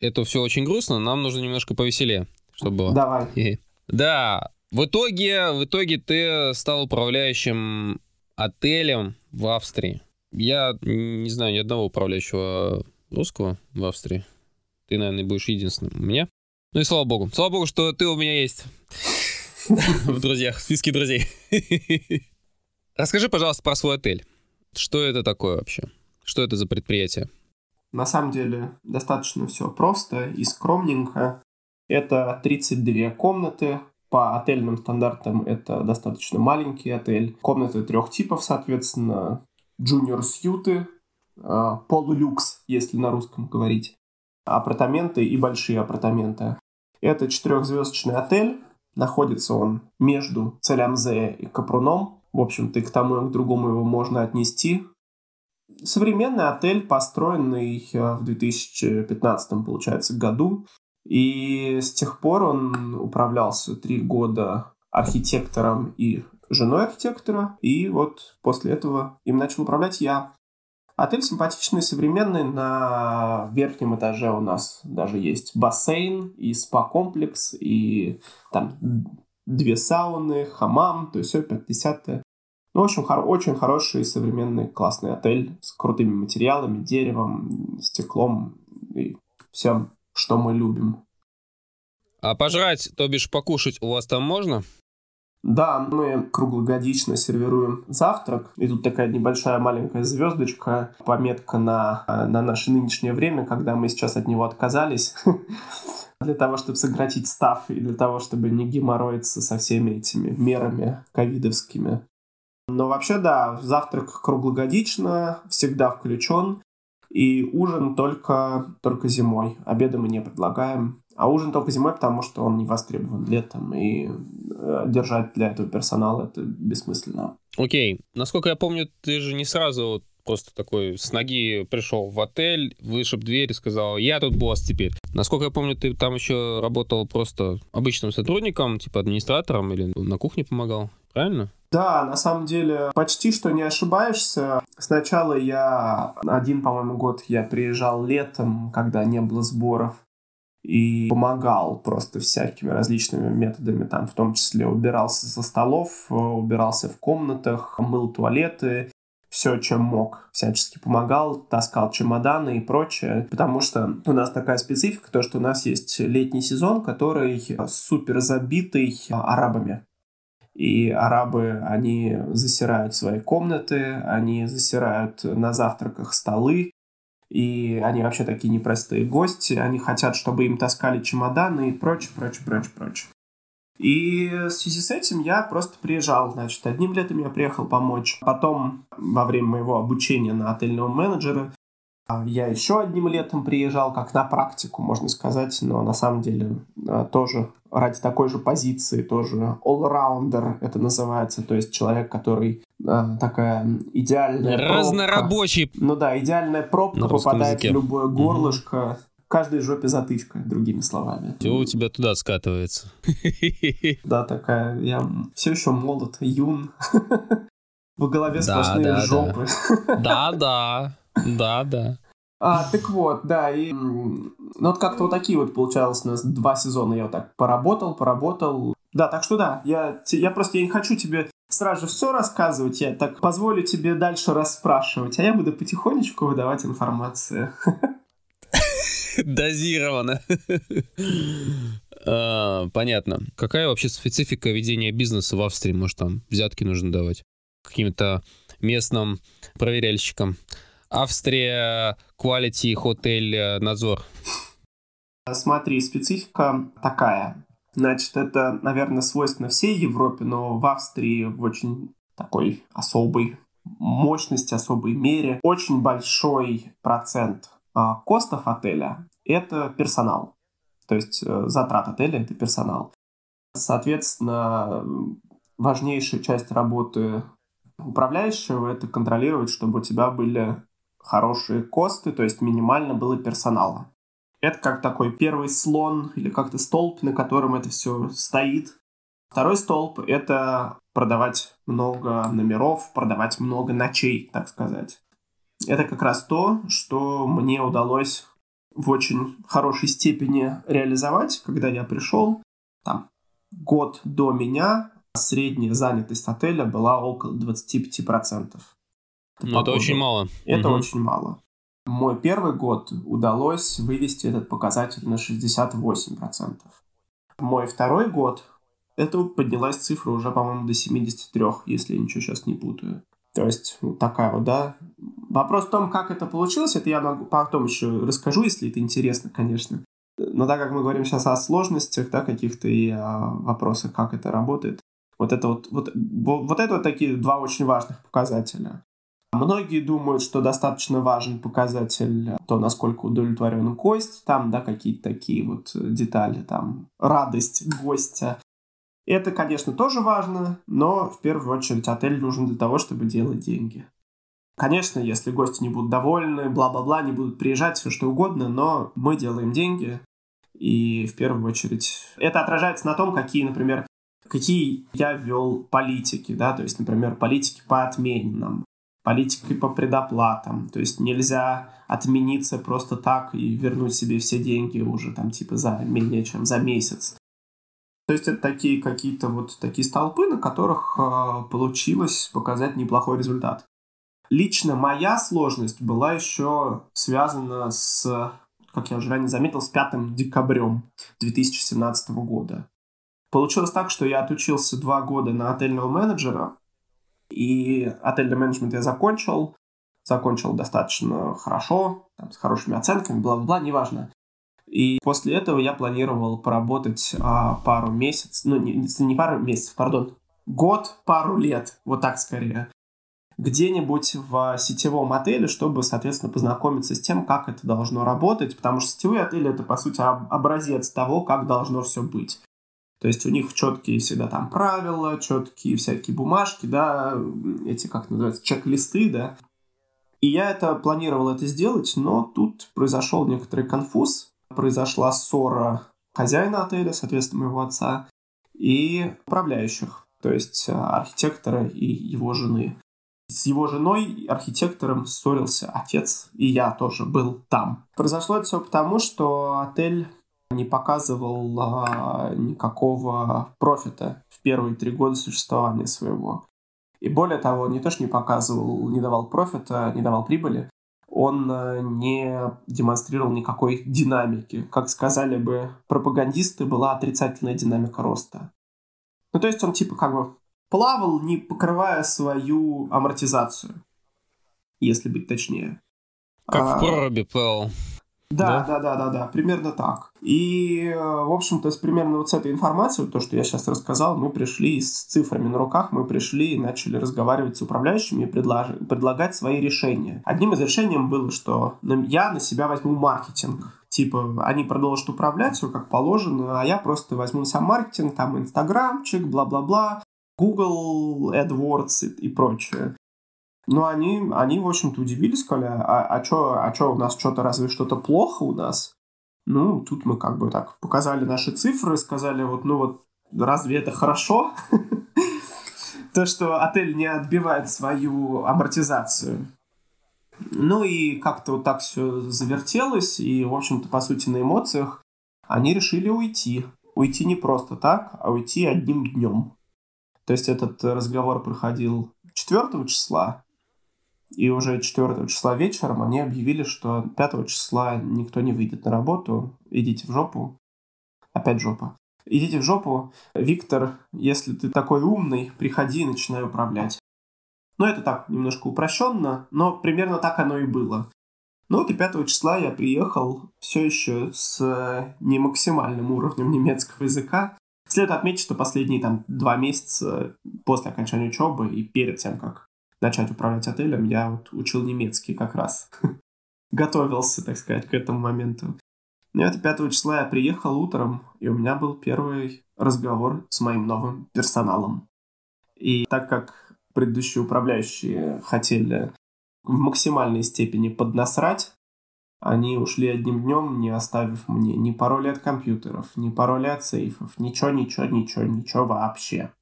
Это все очень грустно, нам нужно немножко повеселее, чтобы было. Давай. Да, в итоге, в итоге ты стал управляющим отелем в Австрии. Я не знаю ни одного управляющего русского в Австрии. Ты, наверное, будешь единственным у меня. Ну и слава богу. Слава богу, что ты у меня есть в друзьях, в списке друзей. Расскажи, пожалуйста, про свой отель. Что это такое вообще? Что это за предприятие? На самом деле достаточно все просто и скромненько. Это 32 комнаты. По отельным стандартам это достаточно маленький отель. Комнаты трех типов, соответственно. Junior сьюты, а, полулюкс, если на русском говорить, апартаменты и большие апартаменты. Это четырехзвездочный отель. Находится он между Целямзе и Капруном. В общем-то, и к тому и к другому его можно отнести. Современный отель, построенный э, в 2015, получается, году. И с тех пор он управлялся три года архитектором и женой архитектора. И вот после этого им начал управлять я. Отель симпатичный, современный. На верхнем этаже у нас даже есть бассейн и спа-комплекс, и там две сауны, хамам, то есть все 50 ну, в общем, хор- очень хороший, современный, классный отель с крутыми материалами, деревом, стеклом и всем, что мы любим. А пожрать, то бишь покушать у вас там можно? Да, мы круглогодично сервируем завтрак. И тут такая небольшая маленькая звездочка, пометка на, на наше нынешнее время, когда мы сейчас от него отказались. Для того, чтобы сократить став и для того, чтобы не геморроиться со всеми этими мерами ковидовскими. Но вообще, да, завтрак круглогодично, всегда включен. И ужин только, только зимой. Обеды мы не предлагаем. А ужин только зимой, потому что он не востребован летом. И э, держать для этого персонала это бессмысленно. Окей. Насколько я помню, ты же не сразу просто такой с ноги пришел в отель, вышиб дверь и сказал, я тут босс теперь. Насколько я помню, ты там еще работал просто обычным сотрудником, типа администратором или на кухне помогал, правильно? Да, на самом деле почти что не ошибаешься. Сначала я один, по-моему, год я приезжал летом, когда не было сборов и помогал просто всякими различными методами, там в том числе убирался со столов, убирался в комнатах, мыл туалеты, все, чем мог, всячески помогал, таскал чемоданы и прочее, потому что у нас такая специфика, то, что у нас есть летний сезон, который супер забитый арабами. И арабы, они засирают свои комнаты, они засирают на завтраках столы, и они вообще такие непростые гости, они хотят, чтобы им таскали чемоданы и прочее, прочее, прочее, прочее. И в связи с этим я просто приезжал, значит, одним летом я приехал помочь. Потом, во время моего обучения на отельного менеджера, я еще одним летом приезжал, как на практику, можно сказать, но на самом деле а, тоже ради такой же позиции, тоже all-rounder это называется, то есть человек, который а, такая идеальная Разнорабочий. Пробка. Ну да, идеальная пробка попадает языке. в любое горлышко, mm-hmm. каждой жопе затычка, другими словами. Все у тебя туда скатывается. Да, такая, я все еще молод, юн. В голове сплошные жопы. Да, да. Да, да. А, так вот, да, и ну вот как-то вот такие вот получалось у нас два сезона я вот так поработал, поработал. Да, так что да, я, я просто я не хочу тебе сразу же все рассказывать, я так позволю тебе дальше расспрашивать, а я буду потихонечку выдавать информацию. Дозировано. А, понятно. Какая вообще специфика ведения бизнеса в Австрии? Может, там взятки нужно давать каким-то местным проверяльщикам? Австрия, quality, hotel, э, надзор? Смотри, специфика такая. Значит, это, наверное, свойственно всей Европе, но в Австрии в очень такой особой мощности, особой мере очень большой процент а, костов отеля – это персонал. То есть э, затрат отеля — это персонал. Соответственно, важнейшая часть работы управляющего — это контролировать, чтобы у тебя были хорошие косты, то есть минимально было персонала. Это как такой первый слон или как-то столб, на котором это все стоит. Второй столб — это продавать много номеров, продавать много ночей, так сказать. Это как раз то, что мне удалось в очень хорошей степени реализовать, когда я пришел. Там год до меня средняя занятость отеля была около 25%. Ну, это очень мало. Это угу. очень мало. Мой первый год удалось вывести этот показатель на 68%. Мой второй год, это поднялась цифра уже, по-моему, до 73, если я ничего сейчас не путаю. То есть, вот такая вот, да. Вопрос в том, как это получилось, это я могу потом еще расскажу, если это интересно, конечно. Но так как мы говорим сейчас о сложностях, да, каких-то и о вопросах, как это работает, вот это вот, вот, вот это вот такие два очень важных показателя. Многие думают, что достаточно важен показатель то, насколько удовлетворен гость, там, да, какие-то такие вот детали, там, радость гостя. Это, конечно, тоже важно, но в первую очередь отель нужен для того, чтобы делать деньги. Конечно, если гости не будут довольны, бла-бла-бла, не будут приезжать, все что угодно, но мы делаем деньги, и в первую очередь это отражается на том, какие, например, какие я ввел политики, да, то есть, например, политики по отменам, политикой по предоплатам. То есть нельзя отмениться просто так и вернуть себе все деньги уже там типа за менее чем за месяц. То есть это такие какие-то вот такие столпы, на которых э, получилось показать неплохой результат. Лично моя сложность была еще связана с, как я уже ранее заметил, с 5 декабрем 2017 года. Получилось так, что я отучился два года на отельного менеджера, и отельный менеджмент я закончил. Закончил достаточно хорошо, там, с хорошими оценками, бла-бла-бла, неважно. И после этого я планировал поработать а, пару месяцев, ну, не, не пару месяцев, пардон, год, пару лет, вот так скорее, где-нибудь в сетевом отеле, чтобы, соответственно, познакомиться с тем, как это должно работать, потому что сетевой отель — это, по сути, образец того, как должно все быть. То есть у них четкие всегда там правила, четкие всякие бумажки, да, эти, как называются, чек-листы, да. И я это планировал это сделать, но тут произошел некоторый конфуз. Произошла ссора хозяина отеля, соответственно, моего отца, и управляющих, то есть а, архитектора и его жены. С его женой, архитектором, ссорился отец, и я тоже был там. Произошло это все потому, что отель не показывал а, никакого профита в первые три года существования своего. И более того, не то, что не показывал, не давал профита, не давал прибыли, он а, не демонстрировал никакой динамики. Как сказали бы пропагандисты, была отрицательная динамика роста. Ну, то есть он типа как бы плавал, не покрывая свою амортизацию, если быть точнее. Как а, в проруби плавал. Да, да, да, да, да, примерно так. И, э, в общем-то, с примерно вот с этой информацией, то, что я сейчас рассказал, мы пришли с цифрами на руках, мы пришли и начали разговаривать с управляющими и предлож... предлагать свои решения. Одним из решений было, что я на себя возьму маркетинг. Типа, они продолжат управлять все как положено, а я просто возьму сам маркетинг, там, инстаграмчик, бла-бла-бла, Google AdWords и, и прочее. Ну, они, они, в общем-то, удивились, сказали, а, а что а чё, у нас что-то, разве что-то плохо у нас? Ну, тут мы как бы так показали наши цифры, сказали, вот, ну вот, разве это хорошо? То, что отель не отбивает свою амортизацию. Ну и как-то вот так все завертелось, и, в общем-то, по сути, на эмоциях они решили уйти. Уйти не просто так, а уйти одним днем. То есть этот разговор проходил 4 числа, и уже 4 числа вечером они объявили, что 5 числа никто не выйдет на работу. Идите в жопу. Опять жопа. Идите в жопу. Виктор, если ты такой умный, приходи и начинай управлять. Ну, это так, немножко упрощенно, но примерно так оно и было. Ну вот и 5 числа я приехал все еще с не максимальным уровнем немецкого языка. Следует отметить, что последние там два месяца после окончания учебы и перед тем, как начать управлять отелем, я вот учил немецкий как раз. Готовился, так сказать, к этому моменту. И это 5 числа я приехал утром, и у меня был первый разговор с моим новым персоналом. И так как предыдущие управляющие хотели в максимальной степени поднасрать, они ушли одним днем, не оставив мне ни пароли от компьютеров, ни пароли от сейфов, ничего, ничего, ничего, ничего вообще.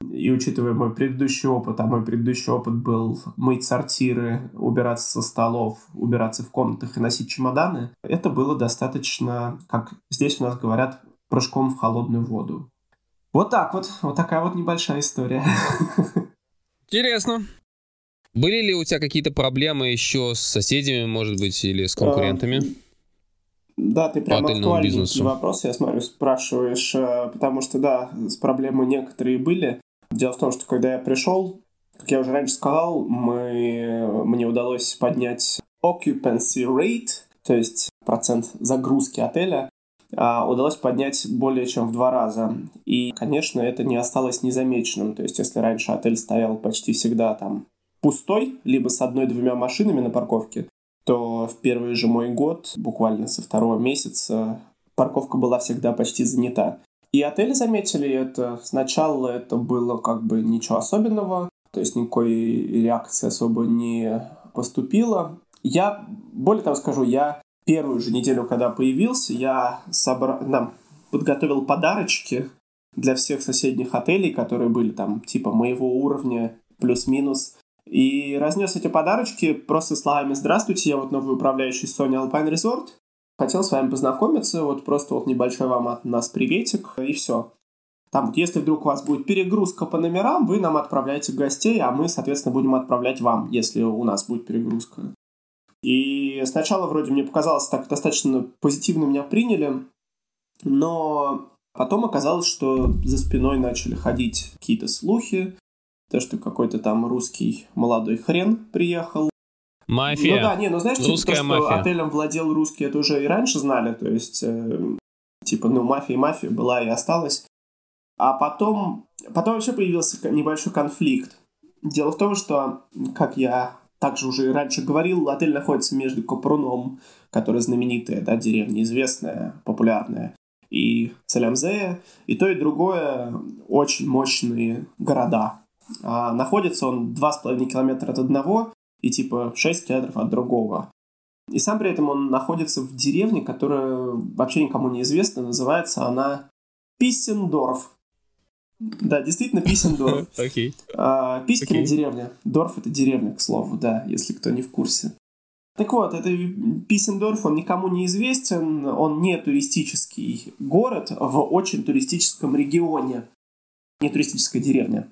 И учитывая мой предыдущий опыт, а мой предыдущий опыт был мыть сортиры, убираться со столов, убираться в комнатах и носить чемоданы, это было достаточно, как здесь у нас говорят, прыжком в холодную воду. Вот так вот, вот такая вот небольшая история. Интересно. Были ли у тебя какие-то проблемы еще с соседями, может быть, или с конкурентами? А, да, ты прям актуальный вопрос, я смотрю, спрашиваешь, э, потому что, да, с проблемы некоторые были. Дело в том, что когда я пришел, как я уже раньше сказал, мы, мне удалось поднять occupancy rate, то есть процент загрузки отеля, а, удалось поднять более чем в два раза. И, конечно, это не осталось незамеченным. То есть, если раньше отель стоял почти всегда там пустой, либо с одной-двумя машинами на парковке, то в первый же мой год, буквально со второго месяца, парковка была всегда почти занята. И отели заметили это. Сначала это было как бы ничего особенного, то есть никакой реакции особо не поступило. Я, более того скажу, я первую же неделю, когда появился, я собрал, да, подготовил подарочки для всех соседних отелей, которые были там типа моего уровня плюс-минус. И разнес эти подарочки просто словами «Здравствуйте, я вот новый управляющий Sony Alpine Resort. Хотел с вами познакомиться, вот просто вот небольшой вам от нас приветик, и все. Там если вдруг у вас будет перегрузка по номерам, вы нам отправляете гостей, а мы, соответственно, будем отправлять вам, если у нас будет перегрузка. И сначала вроде мне показалось так достаточно позитивно меня приняли, но потом оказалось, что за спиной начали ходить какие-то слухи, то, что какой-то там русский молодой хрен приехал, Мафия. Ну да, не, ну знаешь, типа, Русская то, что мафия. отелем владел русский, это уже и раньше знали, то есть, э, типа, ну, мафия и мафия была и осталась. А потом, потом вообще появился небольшой конфликт. Дело в том, что, как я также уже и раньше говорил, отель находится между Копруном, которая знаменитая, да, деревня, известная, популярная, и Целямзея, и то, и другое очень мощные города. А находится он 2,5 километра от одного, и типа 6 километров от другого. И сам при этом он находится в деревне, которая вообще никому не известна. Называется она Писсендорф. Да, действительно, Писсендорф. Окей. А, Писькина деревня. Дорф — это деревня, к слову, да, если кто не в курсе. Так вот, это Писсендорф, он никому не известен, он не туристический город в очень туристическом регионе. Не туристическая деревня.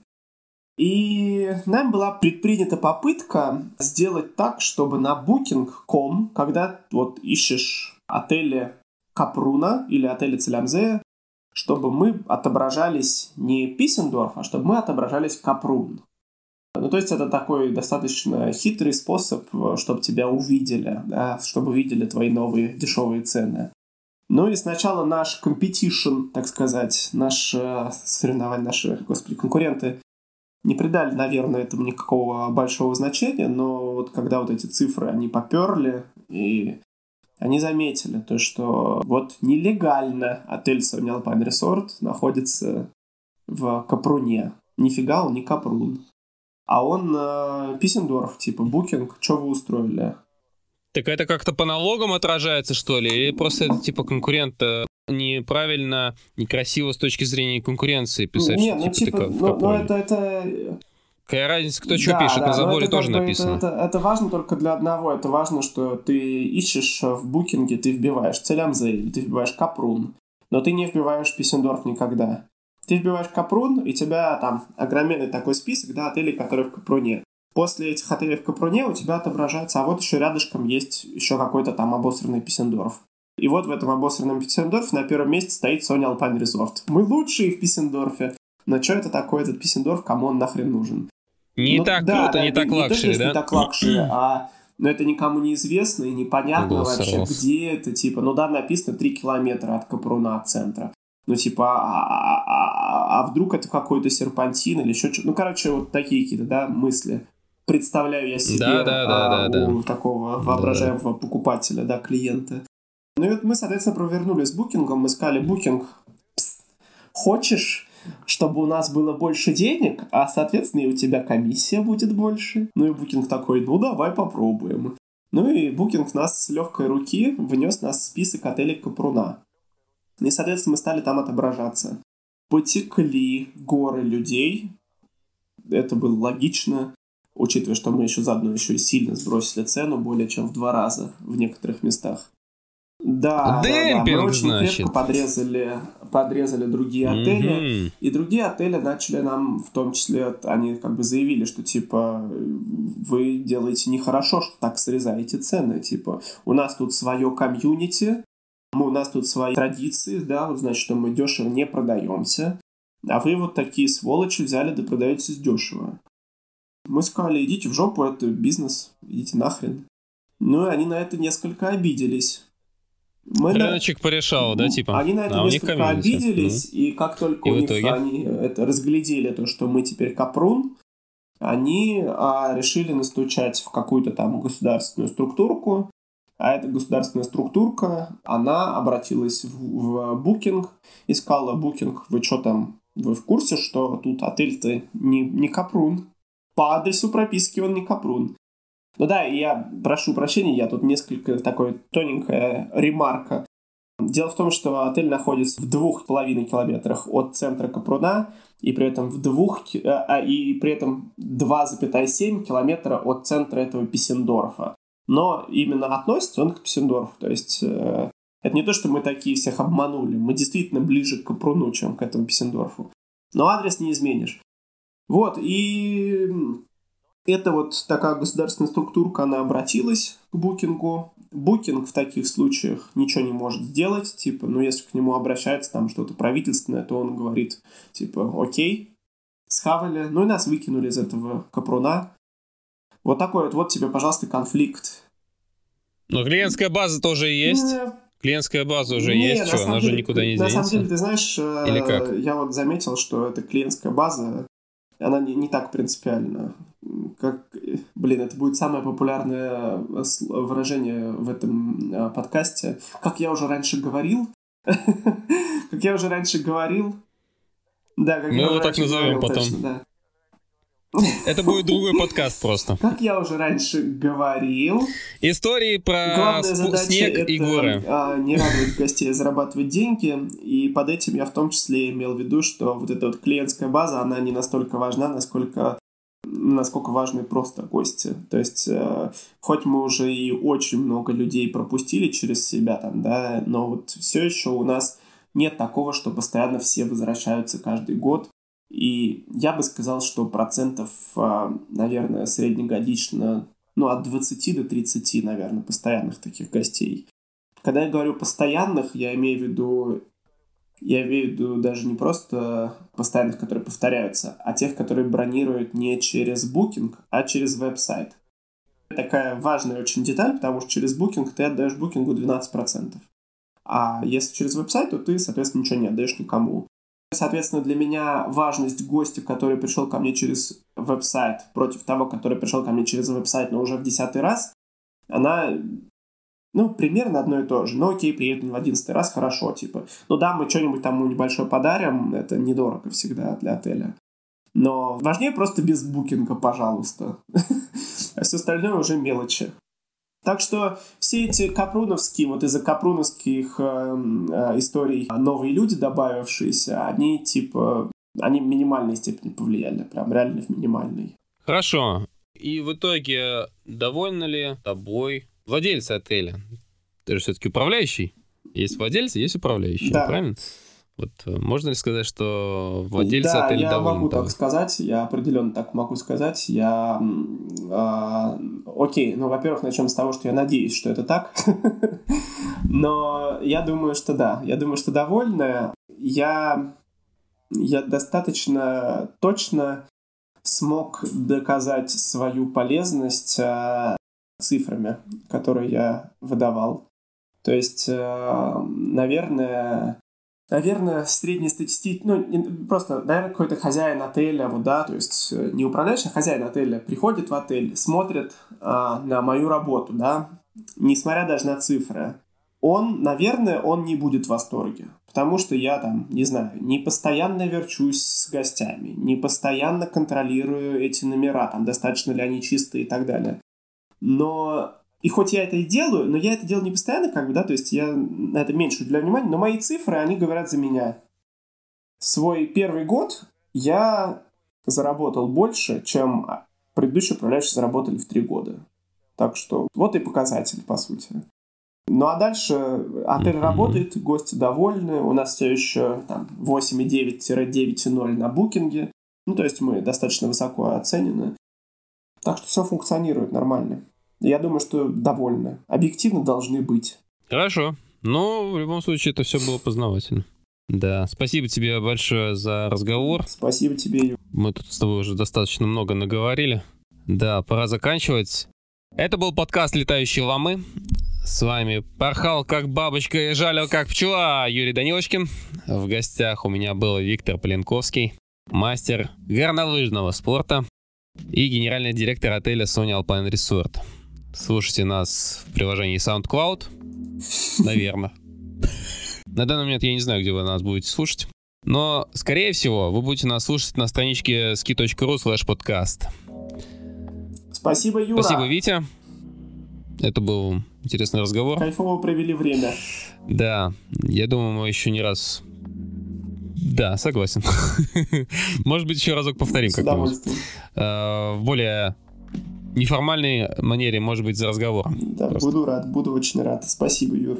И нам была предпринята попытка сделать так, чтобы на Booking.com, когда вот ищешь отели Капруна или отели Целямзея, чтобы мы отображались не Писсендорф, а чтобы мы отображались Капрун. Ну, то есть это такой достаточно хитрый способ, чтобы тебя увидели, да, чтобы увидели твои новые дешевые цены. Ну и сначала наш competition, так сказать, наш соревнование, наши, господи, конкуренты не придали, наверное, этому никакого большого значения, но вот когда вот эти цифры, они поперли, и они заметили то, что вот нелегально отель Sony Alpine Resort находится в Капруне. Нифига он не Капрун. А он э, Писсендорф, типа, букинг, что вы устроили? Так это как-то по налогам отражается, что ли? Или просто это типа конкурент э, неправильно, некрасиво с точки зрения конкуренции писать? Нет, ну типа, ты, ну, ну это, это... Какая разница, кто что да, пишет, да, на заборе тоже бы, написано. Это, это, это важно только для одного. Это важно, что ты ищешь в букинге, ты вбиваешь Целямзель, ты вбиваешь Капрун, но ты не вбиваешь Писсендорф никогда. Ты вбиваешь Капрун, и тебя там огроменный такой список, да, отелей, которые в Капруне. После этих отелей в Капруне у тебя отображается, а вот еще рядышком есть еще какой-то там обосранный Писсендорф. И вот в этом обосранном Писсендорфе на первом месте стоит Sonny Alpine Resort. Мы лучшие в Писсендорфе. Но что это такое, этот Писсендорф, кому он нахрен нужен? Не ну, так да, круто, да, не, так luxury, не да? Не так luxury, а но это никому не известно и непонятно Голос вообще, сорвался. где это, типа, ну да, написано 3 километра от Капруна, от центра. Ну, типа, а, а, а, а вдруг это какой-то серпантин или еще что-то. Ну, короче, вот такие какие-то, да, мысли представляю я себе да, да, да, а, да, у да. такого воображаемого да. покупателя, да, клиента. Ну и вот мы, соответственно, провернули с букингом, мы сказали, букинг, хочешь, чтобы у нас было больше денег, а, соответственно, и у тебя комиссия будет больше? Ну и букинг такой, ну давай попробуем. Ну и букинг нас с легкой руки внес нас в список отелей Капруна. И, соответственно, мы стали там отображаться. Потекли горы людей. Это было логично, учитывая, что мы еще заодно еще и сильно сбросили цену, более чем в два раза в некоторых местах. Да, Демпинг, да, да. Мы очень значит. крепко подрезали, подрезали другие отели. И другие отели начали нам, в том числе, они как бы заявили, что типа вы делаете нехорошо, что так срезаете цены. Типа у нас тут свое комьюнити, у нас тут свои традиции, да, вот значит, что мы дешево не продаемся. А вы вот такие сволочи взяли да продаетесь дешево. Мы сказали, идите в жопу, это бизнес, идите нахрен. Ну и они на это несколько обиделись. Мы на- Рыночек порешал, да, типа? они на это А несколько обиделись, и как только И у них итоге? они это разглядели то, что мы теперь Капрун, они а, решили настучать в какую-то там государственную структурку, а эта государственная структурка, она обратилась в, в Booking и сказала, Booking, вы что там, вы в курсе, что тут отель-то не, не Капрун? По адресу прописки он не Капрун. Ну да, я прошу прощения, я тут несколько такой тоненькая ремарка. Дело в том, что отель находится в двух половиной километрах от центра Капруна, и при этом в двух, а, а, и при этом 2,7 километра от центра этого Писсендорфа. Но именно относится он к Писсендорфу, то есть э, это не то, что мы такие всех обманули, мы действительно ближе к Капруну, чем к этому Писсендорфу. Но адрес не изменишь. Вот, и это вот такая государственная структурка, она обратилась к букингу. Букинг в таких случаях ничего не может сделать. Типа, ну, если к нему обращается там что-то правительственное, то он говорит, типа, окей, схавали. Ну, и нас выкинули из этого капруна. Вот такой вот, вот тебе, пожалуйста, конфликт. Но клиентская база тоже есть. Э, Клиентская база уже не, есть, на что, она же деле- никуда не На самом деле, денется. ты знаешь, э, Или как? я вот заметил, что эта клиентская база, она не, не так принципиальна. Как, блин, это будет самое популярное выражение в этом э, подкасте. Как я уже раньше говорил, как я уже раньше говорил, да, как Мы я его так назовем потом. точно, да. Это будет другой подкаст просто. Как я уже раньше говорил, Истории про Главная задача снег это и горы. а, не радовать гостей, а зарабатывать деньги. И под этим я в том числе имел в виду, что вот эта вот клиентская база, она не настолько важна, насколько насколько важны просто гости. То есть, э, хоть мы уже и очень много людей пропустили через себя там, да, но вот все еще у нас нет такого, что постоянно все возвращаются каждый год. И я бы сказал, что процентов, а, наверное, среднегодично, ну, от 20 до 30, наверное, постоянных таких гостей. Когда я говорю постоянных, я имею в виду, я имею в виду даже не просто постоянных, которые повторяются, а тех, которые бронируют не через Booking, а через веб-сайт. Такая важная очень деталь, потому что через Booking ты отдаешь Booking 12%. А если через веб-сайт, то ты, соответственно, ничего не отдаешь никому. Соответственно, для меня важность гостя, который пришел ко мне через веб-сайт, против того, который пришел ко мне через веб-сайт, но уже в десятый раз, она, ну, примерно одно и то же. Ну, окей, приедет в одиннадцатый раз, хорошо, типа. Ну да, мы что-нибудь там небольшое подарим, это недорого всегда для отеля. Но важнее просто без букинга, пожалуйста. А все остальное уже мелочи. Так что все эти капруновские, вот из-за капруновских э, э, историй новые люди, добавившиеся, они типа, они в минимальной степени повлияли, прям реально в минимальной. Хорошо. И в итоге довольны ли тобой владельцы отеля? Ты же все-таки управляющий. Есть владельцы, есть управляющие, Да. правильно? Вот э, можно ли сказать, что владельцы да, отеля я довольны могу тобой? так сказать, я определенно так могу сказать. Я, а, окей, ну, во-первых, начнем с того, что я надеюсь, что это так. Но я думаю, что да, я думаю, что довольны. Я, я достаточно точно смог доказать свою полезность а, цифрами, которые я выдавал. То есть, э, наверное, наверное, среднестатистический, ну, просто, наверное, какой-то хозяин отеля, вот, да, то есть э, не управляющий, а хозяин отеля приходит в отель, смотрит а, на мою работу, да, несмотря даже на цифры, он, наверное, он не будет в восторге. Потому что я там, не знаю, не постоянно верчусь с гостями, не постоянно контролирую эти номера, там, достаточно ли они чистые и так далее. Но и хоть я это и делаю, но я это делаю не постоянно, как бы, да, то есть я на это меньше уделяю внимания, но мои цифры, они говорят за меня. Свой первый год я заработал больше, чем предыдущие управляющие заработали в три года. Так что вот и показатель, по сути. Ну а дальше отель работает, гости довольны, у нас все еще там 8,9-9,0 на букинге. Ну, то есть мы достаточно высоко оценены. Так что все функционирует нормально. Я думаю, что довольны. Объективно должны быть. Хорошо. Ну, в любом случае, это все было познавательно. Да, спасибо тебе большое за разговор. Спасибо тебе, Ю. Мы тут с тобой уже достаточно много наговорили. Да, пора заканчивать. Это был подкаст «Летающие ламы». С вами порхал как бабочка и жалил как пчела Юрий Данилочкин. В гостях у меня был Виктор Поленковский, мастер горнолыжного спорта и генеральный директор отеля Sony Alpine Resort. Слушайте нас в приложении SoundCloud, наверное. На данный момент я не знаю, где вы нас будете слушать. Но, скорее всего, вы будете нас слушать на страничке ski.ru slash podcast. Спасибо, Юра. Спасибо, Витя. Это был интересный разговор. Кайфово провели время. Да, я думаю, мы еще не раз... Да, согласен. Может быть, еще разок повторим как-нибудь. В более неформальной манере, может быть, за разговором. Да, Просто. буду рад, буду очень рад. Спасибо, Юр.